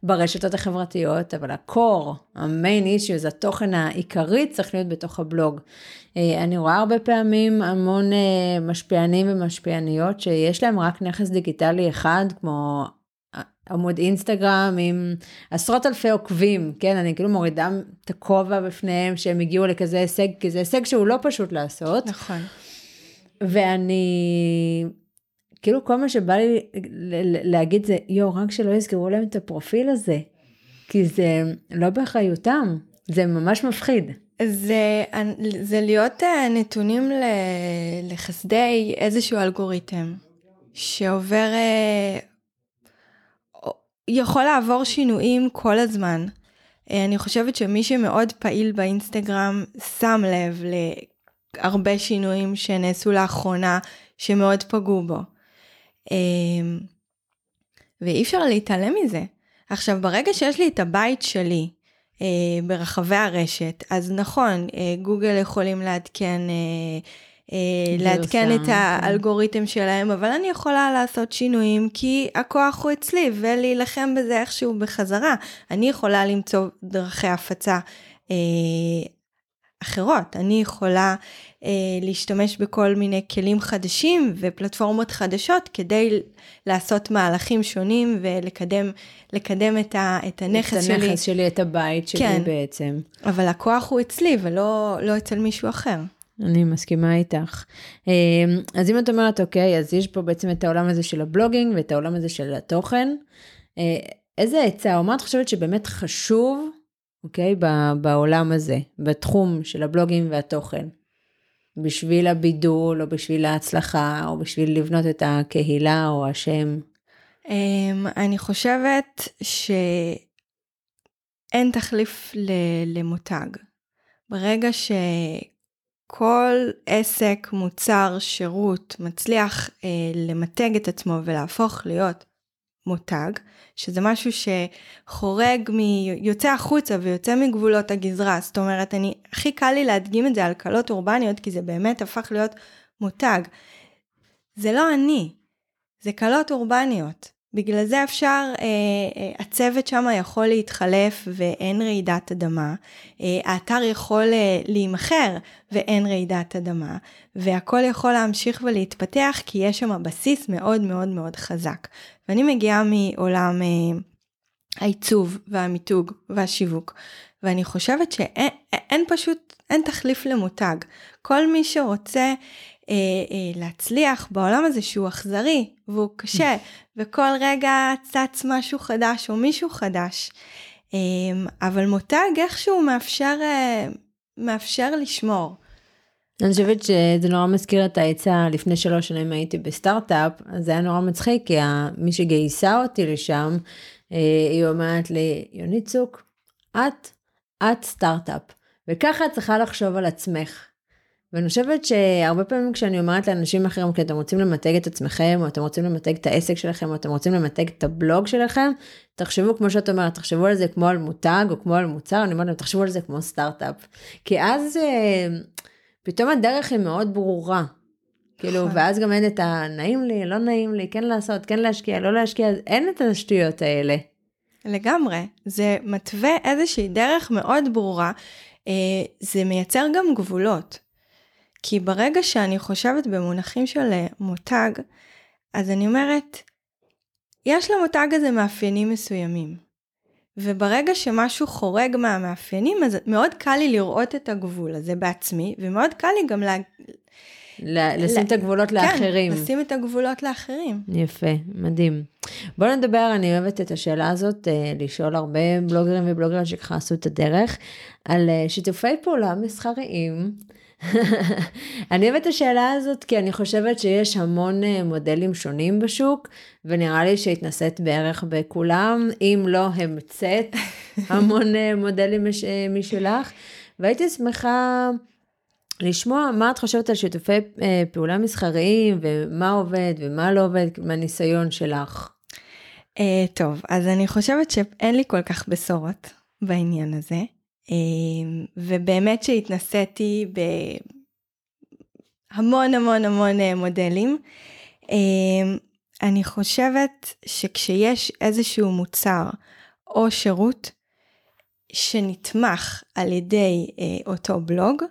ברשתות החברתיות, אבל הקור, המיין אישיוז, התוכן העיקרי צריך להיות בתוך הבלוג. אה, אני רואה הרבה פעמים המון אה, משפיענים ומשפיעניות שיש להם רק נכס דיגיטלי אחד, כמו עמוד אינסטגרם עם עשרות אלפי עוקבים, כן, אני כאילו מורידה את הכובע בפניהם שהם הגיעו לכזה הישג, כי זה הישג שהוא לא פשוט לעשות, נכון. ואני, כאילו כל מה שבא לי להגיד זה, יואו, רק שלא יזכרו להם את הפרופיל הזה, כי זה לא באחריותם, זה ממש מפחיד. זה, זה להיות אה, נתונים לחסדי איזשהו אלגוריתם שעובר, אה, יכול לעבור שינויים כל הזמן. אה, אני חושבת שמי שמאוד פעיל באינסטגרם שם לב להרבה שינויים שנעשו לאחרונה שמאוד פגעו בו. ואי אפשר להתעלם מזה. עכשיו, ברגע שיש לי את הבית שלי, אה, ברחבי הרשת, אז נכון, אה, גוגל יכולים לעדכן, אה, אה, לעדכן את כן. האלגוריתם שלהם, אבל אני יכולה לעשות שינויים כי הכוח הוא אצלי ולהילחם בזה איכשהו בחזרה. אני יכולה למצוא דרכי הפצה אה, אחרות, אני יכולה אה, להשתמש בכל מיני כלים חדשים ופלטפורמות חדשות כדי לעשות מהלכים שונים ולקדם לקדם את, ה, את הנכס את שלי. הנכס שלי, את הבית שלי כן. בעצם. אבל הכוח הוא אצלי ולא לא אצל מישהו אחר. אני מסכימה איתך. אמ, אז אם את אומרת, אוקיי, אז יש פה בעצם את העולם הזה של הבלוגינג ואת העולם הזה של התוכן. אה, איזה עצה, או מה את חושבת שבאמת חשוב, אוקיי, בעולם הזה, בתחום של הבלוגינג והתוכן? בשביל הבידול, או בשביל ההצלחה, או בשביל לבנות את הקהילה, או השם. Um, אני חושבת שאין תחליף ל- למותג. ברגע שכל עסק, מוצר, שירות מצליח uh, למתג את עצמו ולהפוך להיות מותג, שזה משהו שחורג, מ... יוצא החוצה ויוצא מגבולות הגזרה, זאת אומרת, אני, הכי קל לי להדגים את זה על קלות אורבניות, כי זה באמת הפך להיות מותג. זה לא אני, זה קלות אורבניות. בגלל זה אפשר, אה, אה, הצוות שם יכול להתחלף ואין רעידת אדמה, אה, האתר יכול אה, להימכר ואין רעידת אדמה, והכל יכול להמשיך ולהתפתח כי יש שם בסיס מאוד מאוד מאוד חזק. ואני מגיעה מעולם אה, העיצוב והמיתוג והשיווק, ואני חושבת שאין אין פשוט, אין תחליף למותג. כל מי שרוצה אה, אה, להצליח בעולם הזה שהוא אכזרי והוא קשה, [laughs] וכל רגע צץ משהו חדש או מישהו חדש. אה, אבל מותג איכשהו מאפשר, אה, מאפשר לשמור. אני חושבת שזה נורא מזכיר את העצה לפני שלוש שנים הייתי בסטארט-אפ, אז זה היה נורא מצחיק, כי מי שגייסה אותי לשם, אה, היא אומרת לי, יונית צוק, את, את סטארט-אפ, וככה את צריכה לחשוב על עצמך. ואני חושבת שהרבה פעמים כשאני אומרת לאנשים אחרים, כי אתם רוצים למתג את עצמכם, או אתם רוצים למתג את העסק שלכם, או אתם רוצים למתג את הבלוג שלכם, תחשבו, כמו שאת אומרת, תחשבו על זה כמו על מותג, או כמו על מוצר, אני אומרת להם, תחשבו על זה כמו סטארט-אפ. כי אז אה, פתאום הדרך היא מאוד ברורה. כאילו, נכון. ואז גם אין את הנעים לי, לא נעים לי, כן לעשות, כן להשקיע, לא להשקיע, אין את השטויות האלה. לגמרי, זה מתווה איזושהי דרך מאוד ברורה, אה, זה מייצר גם גבולות. כי ברגע שאני חושבת במונחים של אה, מותג, אז אני אומרת, יש למותג הזה מאפיינים מסוימים. וברגע שמשהו חורג מהמאפיינים, אז מאוד קל לי לראות את הגבול הזה בעצמי, ומאוד קל לי גם לה... לשים את הגבולות לאחרים. כן, לשים את הגבולות לאחרים. יפה, מדהים. בואו נדבר, אני אוהבת את השאלה הזאת, אה, לשאול הרבה בלוגרים ובלוגרים שככה עשו את הדרך, על אה, שיתופי פעולה מסחריים. [laughs] אני אוהבת את השאלה הזאת כי אני חושבת שיש המון אה, מודלים שונים בשוק, ונראה לי שהתנסית בערך בכולם, אם לא המצאת [laughs] המון מודלים משלך, והייתי שמחה... לשמוע מה את חושבת על שיתופי אה, פעולה מסחריים ומה עובד ומה לא עובד מהניסיון שלך. Uh, טוב, אז אני חושבת שאין לי כל כך בשורות בעניין הזה, ובאמת שהתנסיתי בהמון המון המון uh, מודלים. Uh, אני חושבת שכשיש איזשהו מוצר או שירות שנתמך על ידי uh, אותו בלוג,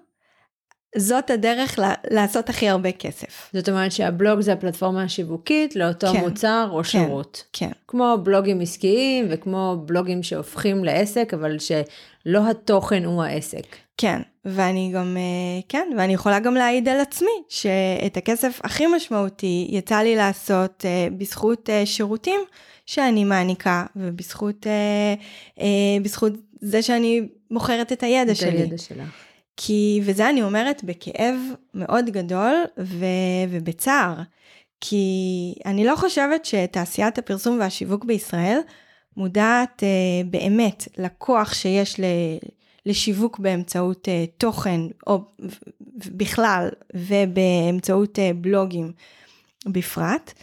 זאת הדרך לעשות הכי הרבה כסף. זאת אומרת שהבלוג זה הפלטפורמה השיווקית לאותו כן, מוצר או כן, שירות. כן. כמו בלוגים עסקיים וכמו בלוגים שהופכים לעסק, אבל שלא התוכן הוא העסק. כן, ואני גם, אה, כן, ואני יכולה גם להעיד על עצמי, שאת הכסף הכי משמעותי יצא לי לעשות אה, בזכות אה, שירותים שאני מעניקה, ובזכות בזכות זה שאני מוכרת את הידע את שלי. את הידע שלך. כי, וזה אני אומרת בכאב מאוד גדול ו, ובצער, כי אני לא חושבת שתעשיית הפרסום והשיווק בישראל מודעת אה, באמת לכוח שיש ל, לשיווק באמצעות אה, תוכן, או בכלל, ובאמצעות אה, בלוגים בפרט.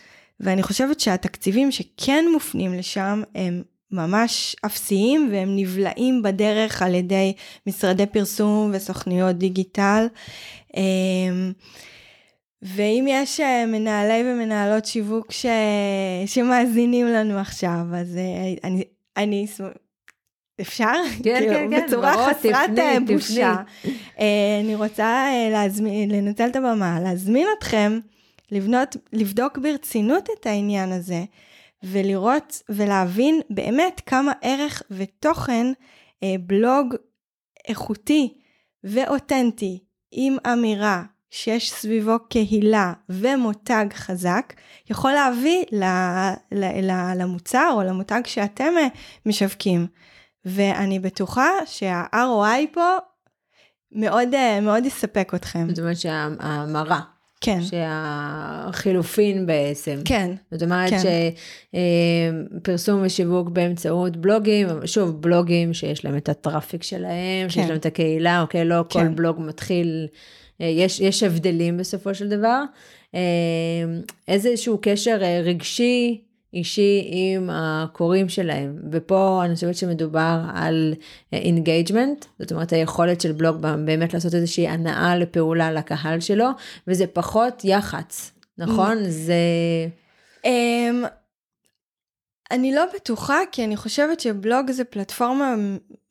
ואני חושבת שהתקציבים שכן מופנים לשם הם ממש אפסיים והם נבלעים בדרך על ידי משרדי פרסום וסוכניות דיגיטל. אמ, ואם יש אה, מנהלי ומנהלות שיווק ש... שמאזינים לנו עכשיו, אז אה, אני, אני אפשר? כן, [laughs] כאילו, כן, כן, בצורה ברור, חסרת תפני, אה, בושה. תפני. אני רוצה להזמין, לנצל את הבמה, להזמין אתכם לבנות, לבדוק ברצינות את העניין הזה. ולראות ולהבין באמת כמה ערך ותוכן אה, בלוג איכותי ואותנטי עם אמירה שיש סביבו קהילה ומותג חזק, יכול להביא ל, ל, ל, למוצר או למותג שאתם אה, משווקים. ואני בטוחה שה-ROI פה מאוד, אה, מאוד יספק אתכם. זאת אומרת שההמרה. כן. שהחילופין בעצם. כן. זאת אומרת כן. שפרסום ושיווק באמצעות בלוגים, שוב, בלוגים שיש להם את ה traffic שלהם, כן. שיש להם את הקהילה, אוקיי, לא כן. כל בלוג מתחיל, אה, יש, יש הבדלים בסופו של דבר. אה, איזשהו קשר אה, רגשי, אישי עם הקוראים שלהם. ופה אני חושבת שמדובר על engagement, זאת אומרת היכולת של בלוג באמת לעשות איזושהי הנעה לפעולה לקהל שלו, וזה פחות יח"צ, נכון? Mm. זה... Um, אני לא בטוחה, כי אני חושבת שבלוג זה פלטפורמה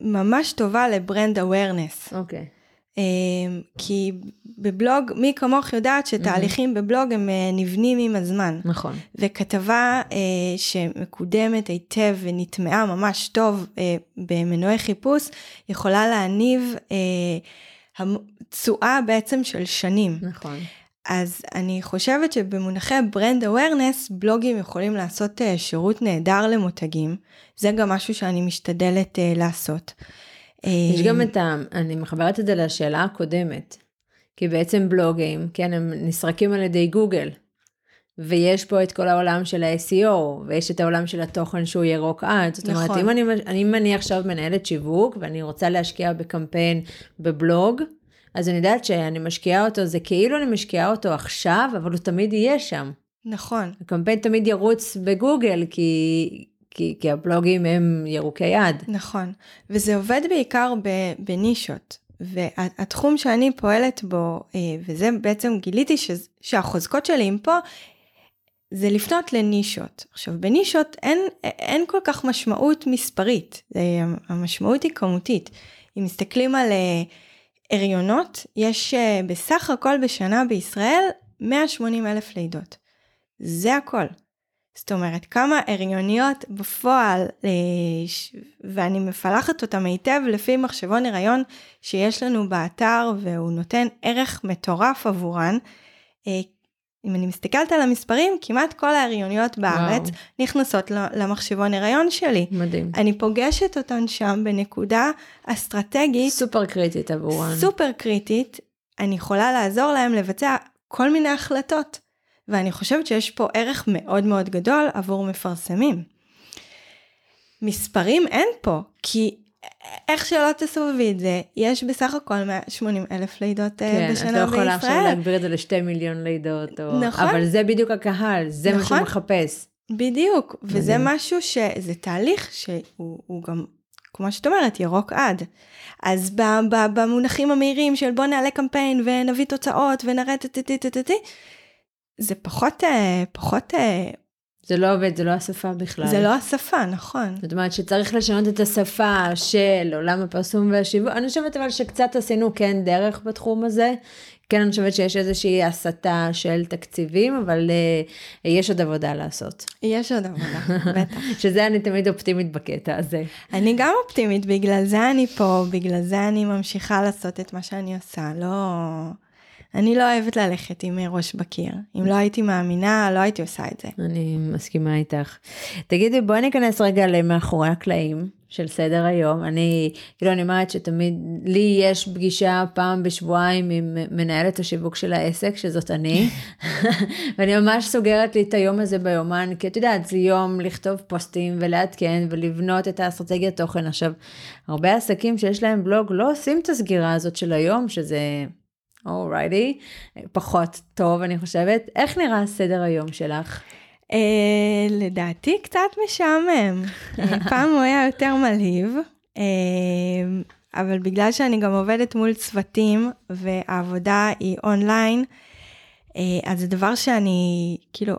ממש טובה לברנד אווירנס. אוקיי. Okay. אמ, כי בבלוג, מי כמוך יודעת שתהליכים בבלוג הם אה, נבנים עם הזמן. נכון. וכתבה אה, שמקודמת היטב ונטמעה ממש טוב אה, במנועי חיפוש, יכולה להניב תשואה בעצם של שנים. נכון. אז אני חושבת שבמונחי ברנד אווירנס, בלוגים יכולים לעשות שירות נהדר למותגים. זה גם משהו שאני משתדלת לעשות. יש גם את ה... אני מחברת את זה לשאלה הקודמת. כי בעצם בלוגים, כן, הם נסרקים על ידי גוגל. ויש פה את כל העולם של ה-SEO, ויש את העולם של התוכן שהוא ירוק עד. זאת אומרת, נכון. אם אני, אם אני עכשיו מנהלת שיווק, ואני רוצה להשקיע בקמפיין בבלוג, אז אני יודעת שאני משקיעה אותו, זה כאילו אני משקיעה אותו עכשיו, אבל הוא תמיד יהיה שם. נכון, הקמפיין תמיד ירוץ בגוגל, כי, כי, כי הבלוגים הם ירוקי יד. נכון. וזה עובד בעיקר בנישות. והתחום שאני פועלת בו, אה, וזה בעצם גיליתי ש- שהחוזקות שלי עם פה, זה לפנות לנישות. עכשיו, בנישות אין, אין כל כך משמעות מספרית, אה, המשמעות היא כמותית. אם מסתכלים על אה, הריונות, יש בסך הכל בשנה בישראל 180 אלף לידות. זה הכל. זאת אומרת, כמה הריוניות בפועל, אה, ואני מפלחת אותם היטב לפי מחשבון הריון שיש לנו באתר, והוא נותן ערך מטורף עבורן. אה, אם אני מסתכלת על המספרים, כמעט כל ההריוניות בארץ וואו. נכנסות למחשבון הריון שלי. מדהים. אני פוגשת אותן שם בנקודה אסטרטגית סופר קריטית עבורן. סופר קריטית, אני יכולה לעזור להם לבצע כל מיני החלטות. ואני חושבת שיש פה ערך מאוד מאוד גדול עבור מפרסמים. מספרים אין פה, כי איך שלא תסובבי את זה, יש בסך הכל 180 אלף לידות אה, כן, את בשנה לא בישראל. יכולה עכשיו להגביר את זה לשתי מיליון לידות, או... נכון. אבל זה בדיוק הקהל, זה מה נכון. שהוא מחפש. בדיוק, וזה מדהים. משהו שזה תהליך שהוא הוא גם, כמו שאת אומרת, ירוק עד. אז ב, ב, במונחים המהירים של בוא נעלה קמפיין ונביא תוצאות ונראה טטטטטטטי, זה פחות, אה, פחות, אה, זה לא עובד, זה לא השפה בכלל. זה לא השפה, נכון. זאת אומרת שצריך לשנות את השפה של עולם הפרסום והשיווק. אני חושבת אבל שקצת עשינו כן דרך בתחום הזה. כן, אני חושבת שיש איזושהי הסטה של תקציבים, אבל uh, יש עוד עבודה לעשות. יש עוד עבודה, [laughs] בטח. שזה אני תמיד אופטימית בקטע הזה. אני גם אופטימית, בגלל זה אני פה, בגלל זה אני ממשיכה לעשות את מה שאני עושה, לא... אני לא אוהבת ללכת עם ראש בקיר. אם לא הייתי מאמינה, לא הייתי עושה את זה. אני מסכימה איתך. תגידי, בואי ניכנס רגע למאחורי הקלעים של סדר היום. אני, כאילו, אני אומרת שתמיד, לי יש פגישה פעם בשבועיים עם מנהלת השיווק של העסק, שזאת אני, [laughs] ואני ממש סוגרת לי את היום הזה ביומן, כי את יודעת, זה יום לכתוב פוסטים ולעדכן ולבנות את האסטרטגיית תוכן. עכשיו, הרבה עסקים שיש להם בלוג לא עושים את הסגירה הזאת של היום, שזה... אורייטי, פחות טוב אני חושבת. איך נראה סדר היום שלך? Uh, לדעתי קצת משעמם. uh, [laughs] פעם הוא היה יותר מלהיב, uh, אבל בגלל שאני גם עובדת מול צוותים והעבודה היא אונליין, אז זה דבר שאני, כאילו,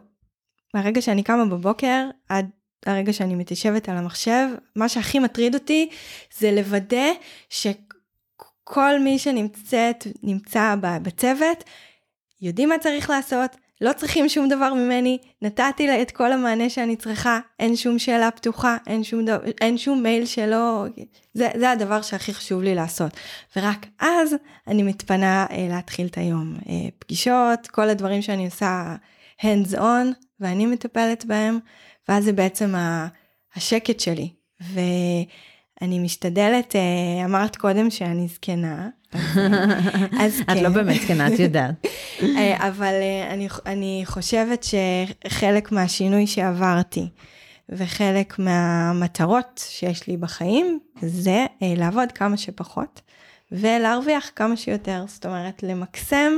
מהרגע שאני קמה בבוקר עד הרגע שאני מתיישבת על המחשב, מה שהכי מטריד אותי זה לוודא שכל מי שנמצאת, נמצא בצוות, יודעים מה צריך לעשות, לא צריכים שום דבר ממני, נתתי לה את כל המענה שאני צריכה, אין שום שאלה פתוחה, אין שום, דבר, אין שום מייל שלא, זה, זה הדבר שהכי חשוב לי לעשות. ורק אז אני מתפנה אה, להתחיל את היום. אה, פגישות, כל הדברים שאני עושה hands on, ואני מטפלת בהם, ואז זה בעצם ה, השקט שלי. ואני משתדלת, אה, אמרת קודם שאני זקנה, אז [laughs] כן. את לא באמת זקנה, את יודעת. [laughs] אבל אני, אני חושבת שחלק מהשינוי שעברתי וחלק מהמטרות שיש לי בחיים זה לעבוד כמה שפחות ולהרוויח כמה שיותר. זאת אומרת, למקסם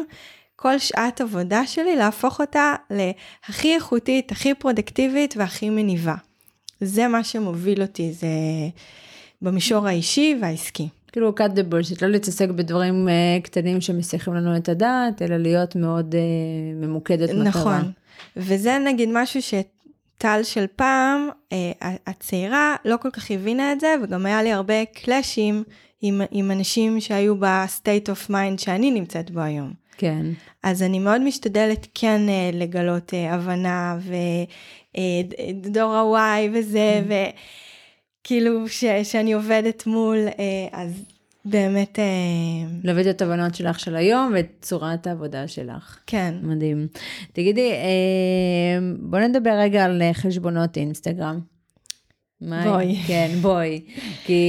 כל שעת עבודה שלי, להפוך אותה להכי איכותית, הכי פרודקטיבית והכי מניבה. זה מה שמוביל אותי, זה במישור האישי והעסקי. כאילו cut the bullshit, לא להתעסק בדברים uh, קטנים שמסיחים לנו את הדעת, אלא להיות מאוד uh, ממוקדת מטרה. נכון, וזה נגיד משהו שטל של פעם, uh, הצעירה לא כל כך הבינה את זה, וגם היה לי הרבה קלאשים עם, עם אנשים שהיו ב state of mind שאני נמצאת בו היום. כן. אז אני מאוד משתדלת כן לגלות הבנה ודור ה-Y וזה, mm. וכאילו ש, שאני עובדת מול, uh, אז באמת, אה, להביא את התובנות שלך של היום ואת צורת העבודה שלך. כן. מדהים. תגידי, אה, בוא נדבר רגע על אה, חשבונות אינסטגרם. מה- בואי. כן, בואי. [laughs] כי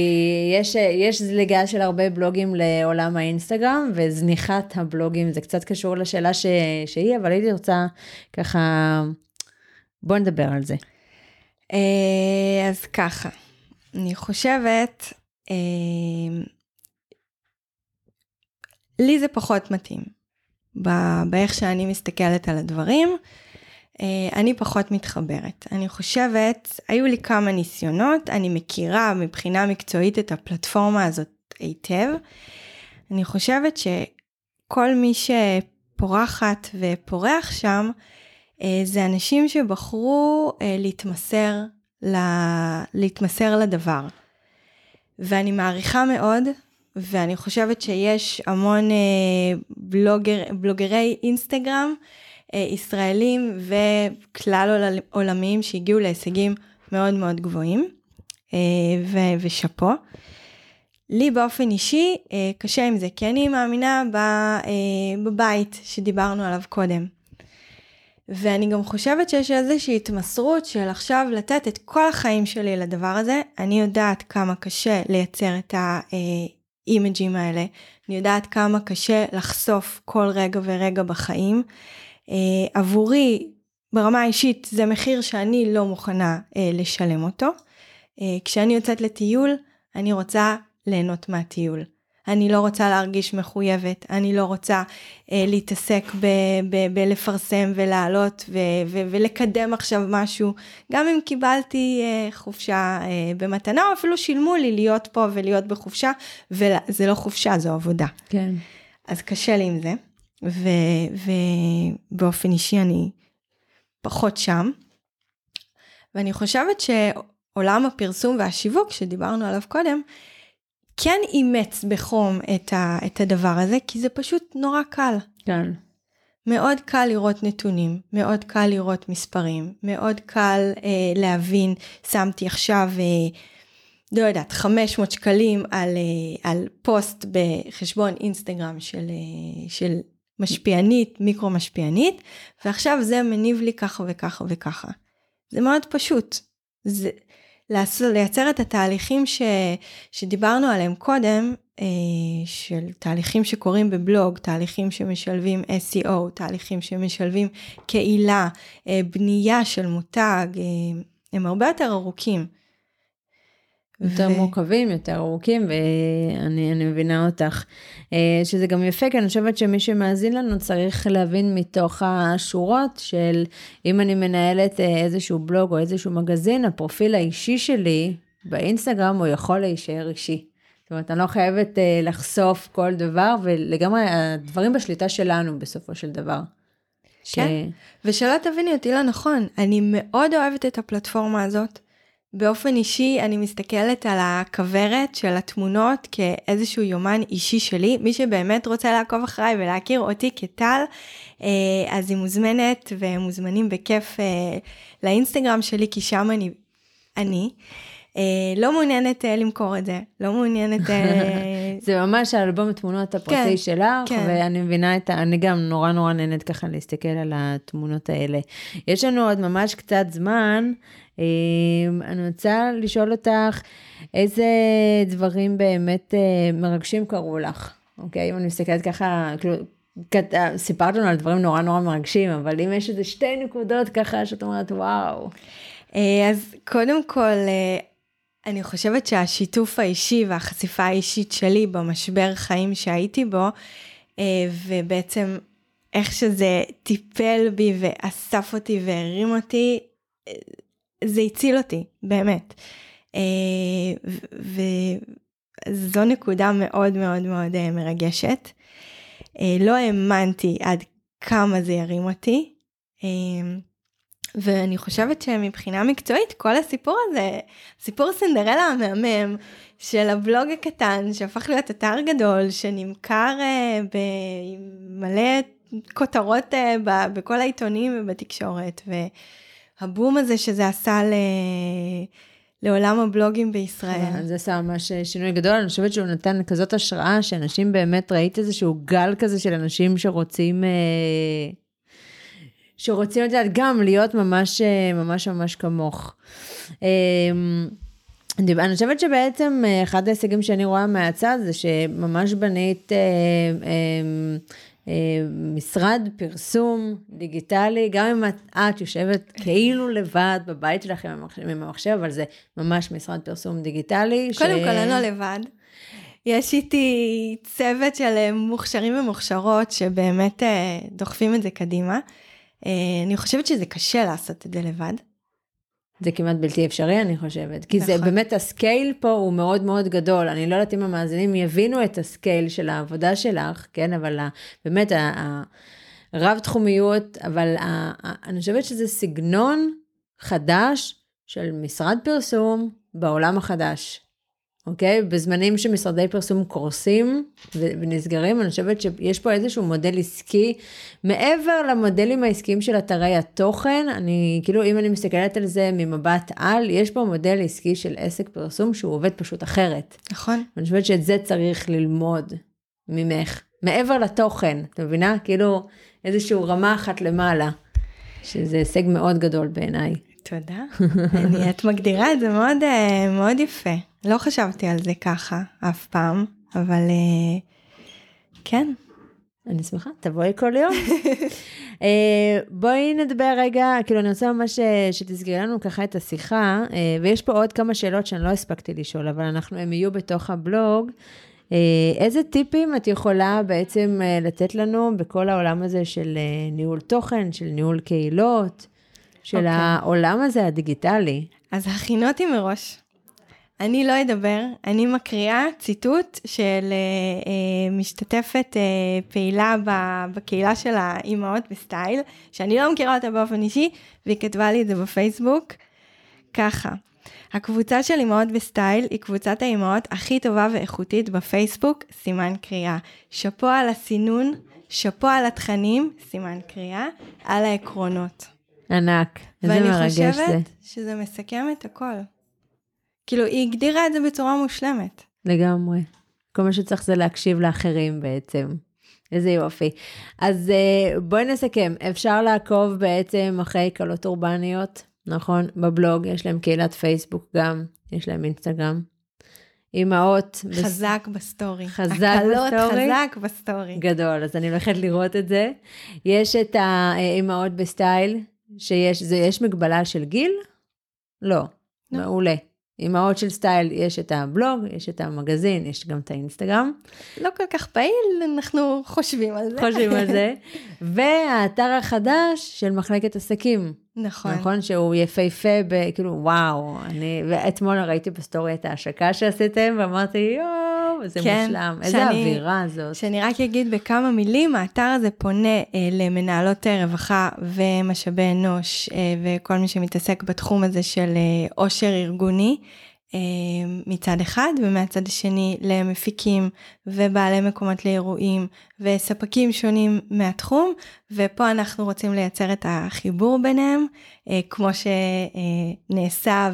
יש, אה, יש זליגה של הרבה בלוגים לעולם האינסטגרם, וזניחת הבלוגים, זה קצת קשור לשאלה ש, שהיא, אבל הייתי רוצה ככה, בוא נדבר על זה. אה, אז ככה, אני חושבת, אה, לי זה פחות מתאים. באיך שאני מסתכלת על הדברים, אה, אני פחות מתחברת. אני חושבת, היו לי כמה ניסיונות, אני מכירה מבחינה מקצועית את הפלטפורמה הזאת היטב. אני חושבת שכל מי שפורחת ופורח שם, אה, זה אנשים שבחרו להתמסר, ל... להתמסר לדבר. ואני מעריכה מאוד, ואני חושבת שיש המון אה, בלוגר, בלוגרי אינסטגרם אה, ישראלים וכלל עול- עולמיים שהגיעו להישגים מאוד מאוד גבוהים, אה, ו- ושאפו. לי באופן אישי אה, קשה עם זה, כי אני מאמינה ב, אה, בבית שדיברנו עליו קודם. ואני גם חושבת שיש איזושהי התמסרות של עכשיו לתת את כל החיים שלי לדבר הזה. אני יודעת כמה קשה לייצר את האימג'ים האלה. אני יודעת כמה קשה לחשוף כל רגע ורגע בחיים. אה, עבורי, ברמה האישית, זה מחיר שאני לא מוכנה אה, לשלם אותו. אה, כשאני יוצאת לטיול, אני רוצה ליהנות מהטיול. אני לא רוצה להרגיש מחויבת, אני לא רוצה אה, להתעסק בלפרסם ולעלות ו- ו- ולקדם עכשיו משהו. גם אם קיבלתי אה, חופשה אה, במתנה, או אפילו שילמו לי להיות פה ולהיות בחופשה, וזה לא חופשה, זו עבודה. כן. אז קשה לי עם זה, ו- ובאופן אישי אני פחות שם. ואני חושבת שעולם הפרסום והשיווק שדיברנו עליו קודם, כן אימץ בחום את, ה- את הדבר הזה, כי זה פשוט נורא קל. כן. מאוד קל לראות נתונים, מאוד קל לראות מספרים, מאוד קל אה, להבין, שמתי עכשיו, אה, לא יודעת, 500 שקלים על, אה, על פוסט בחשבון אינסטגרם של, אה, של משפיענית, מיקרו משפיענית, ועכשיו זה מניב לי ככה וככה וככה. זה מאוד פשוט. זה, לייצר את התהליכים ש, שדיברנו עליהם קודם, אה, של תהליכים שקורים בבלוג, תהליכים שמשלבים SEO, תהליכים שמשלבים קהילה, אה, בנייה של מותג, אה, הם הרבה יותר ארוכים. יותר ו- מורכבים, יותר ארוכים, ואני אני מבינה אותך. אה, שזה גם יפה, כי אני חושבת שמי שמאזין לנו צריך להבין מתוך השורות של אם אני מנהלת אה, איזשהו בלוג או איזשהו מגזין, הפרופיל האישי שלי באינסטגרם הוא יכול להישאר אישי. זאת אומרת, אני לא חייבת אה, לחשוף כל דבר, ולגמרי הדברים בשליטה שלנו בסופו של דבר. כן. ושלא תביני אותי לא נכון, אני מאוד אוהבת את הפלטפורמה הזאת. באופן אישי אני מסתכלת על הכוורת של התמונות כאיזשהו יומן אישי שלי. מי שבאמת רוצה לעקוב אחריי ולהכיר אותי כטל, אה, אז היא מוזמנת ומוזמנים בכיף אה, לאינסטגרם שלי, כי שם אני. אני. אה, לא מעוניינת למכור את זה, לא מעוניינת... [laughs] זה ממש האלבום התמונות הפרטי כן, שלך, כן. ואני מבינה את ה... אני גם נורא נורא נהנית ככה להסתכל על התמונות האלה. יש לנו עוד ממש קצת זמן. אה, אני רוצה לשאול אותך, איזה דברים באמת אה, מרגשים קרו לך, אוקיי? אם אני מסתכלת ככה, כאילו... כת- סיפרת לנו על דברים נורא נורא מרגשים, אבל אם יש איזה שתי נקודות ככה שאת אומרת, וואו. אה, אז קודם כל, אה, אני חושבת שהשיתוף האישי והחשיפה האישית שלי במשבר חיים שהייתי בו, אה, ובעצם איך שזה טיפל בי ואסף אותי והרים אותי, אה, זה הציל אותי, באמת. אה, ו- וזו נקודה מאוד מאוד מאוד אה, מרגשת. אה, לא האמנתי עד כמה זה ירים אותי. ואני חושבת שמבחינה מקצועית כל הסיפור הזה, סיפור סינדרלה המהמם של הבלוג הקטן שהפך להיות אתר גדול שנמכר אה, במלא כותרות ב- בכל העיתונים ובתקשורת והבום הזה שזה עשה ל... לעולם הבלוגים בישראל. זה עשה ממש שינוי גדול, אני חושבת שהוא נתן כזאת השראה, שאנשים באמת, ראית איזשהו גל כזה של אנשים שרוצים, אה, שרוצים את זה גם להיות ממש אה, ממש ממש כמוך. אה, אני חושבת שבעצם אחד ההישגים שאני רואה מהצד זה שממש בנית משרד פרסום דיגיטלי, גם אם את, את יושבת כאילו לבד בבית שלך עם המחשב, עם המחשב, אבל זה ממש משרד פרסום דיגיטלי. קודם ש... כל, אני לא לבד. יש איתי צוות של מוכשרים ומוכשרות שבאמת אה, דוחפים את זה קדימה. אה, אני חושבת שזה קשה לעשות את זה לבד. זה כמעט בלתי אפשרי, אני חושבת. כי נכון. זה באמת, ה scale פה הוא מאוד מאוד גדול. אני לא יודעת אם המאזינים יבינו את ה scale של העבודה שלך, כן? אבל באמת, הרב-תחומיות, אבל אני חושבת שזה סגנון חדש של משרד פרסום בעולם החדש. אוקיי? בזמנים שמשרדי פרסום קורסים ונסגרים, אני חושבת שיש פה איזשהו מודל עסקי, מעבר למודלים העסקיים של אתרי התוכן, אני, כאילו, אם אני מסתכלת על זה ממבט על, יש פה מודל עסקי של עסק פרסום שהוא עובד פשוט אחרת. נכון. ואני חושבת שאת זה צריך ללמוד ממך, מעבר לתוכן, את מבינה? כאילו, איזשהו רמה אחת למעלה, שזה הישג מאוד גדול בעיניי. תודה. אני, את מגדירה את זה מאוד, אה, מאוד יפה. לא חשבתי על זה ככה אף פעם, אבל אה, כן. אני שמחה, תבואי כל יום. [laughs] אה, בואי נדבר רגע, כאילו אני רוצה ממש שתסגרי לנו ככה את השיחה, ויש פה עוד כמה שאלות שאני לא הספקתי לשאול, אבל אנחנו, הם יהיו בתוך הבלוג. איזה טיפים את יכולה בעצם לתת לנו בכל העולם הזה של ניהול תוכן, של ניהול קהילות? של okay. אוקיי. העולם הזה הדיגיטלי. אז הכינותי מראש. אני לא אדבר, אני מקריאה ציטוט של אה, אה, משתתפת אה, פעילה בקהילה של האימהות בסטייל, שאני לא מכירה אותה באופן אישי, והיא כתבה לי את זה בפייסבוק. ככה, הקבוצה של אימהות בסטייל היא קבוצת האימהות הכי טובה ואיכותית בפייסבוק, סימן קריאה. שאפו על הסינון, שאפו על התכנים, סימן קריאה, על העקרונות. ענק, איזה מרגש זה. ואני חושבת שזה מסכם את הכל. כאילו, היא הגדירה את זה בצורה מושלמת. לגמרי. כל מה שצריך זה להקשיב לאחרים בעצם. איזה יופי. אז אה, בואי נסכם, אפשר לעקוב בעצם אחרי כלות אורבניות, נכון? בבלוג, יש להם קהילת פייסבוק גם, יש להם אינסטגרם. אימהות. חזק בס... בסטורי. חזק בסטורי. חזק בסטורי. גדול, אז אני הולכת לראות את זה. יש את האימהות בסטייל, שיש, זה, יש מגבלה של גיל? לא. לא. מעולה. אימהות בסטייל, יש את הבלוג, יש את המגזין, יש גם את האינסטגרם. לא כל כך פעיל, אנחנו חושבים על זה. חושבים על זה. [laughs] והאתר החדש של מחלקת עסקים. נכון. נכון שהוא יפהפה, ב, כאילו, וואו, אני, ואתמול ראיתי בסטורי את ההשקה שעשיתם, ואמרתי, יואו, זה כן, מושלם, איזה שאני, אווירה זאת. שאני רק אגיד בכמה מילים, האתר הזה פונה אה, למנהלות רווחה ומשאבי אנוש, אה, וכל מי שמתעסק בתחום הזה של אה, עושר ארגוני. אה, מצד אחד, ומהצד השני למפיקים ובעלי מקומות לאירועים וספקים שונים מהתחום, ופה אנחנו רוצים לייצר את החיבור ביניהם, אה, כמו שנעשה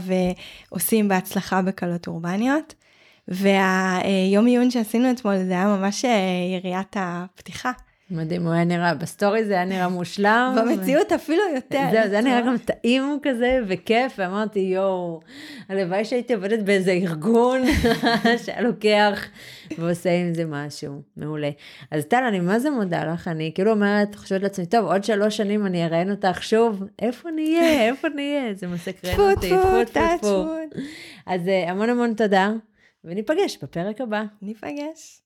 ועושים בהצלחה בקלות אורבניות. והיום עיון שעשינו אתמול זה היה ממש אה, יריית הפתיחה. מדהים, הוא היה נראה, בסטורי זה היה נראה מושלם. במציאות אפילו יותר. זהו, זה היה נראה גם טעים כזה וכיף, ואמרתי, יואו, הלוואי שהייתי עובדת באיזה ארגון [laughs] שהיה לוקח ועושה עם זה משהו, מעולה. אז טל, אני מה זה מודה לך, אני כאילו אומרת, חושבת לעצמי, טוב, עוד שלוש שנים אני אראיין אותך שוב, איפה נהיה, איפה נהיה? זה מסקרן אותי. טפו, טפו, טפו. אז אה, המון המון תודה, וניפגש בפרק הבא. ניפגש.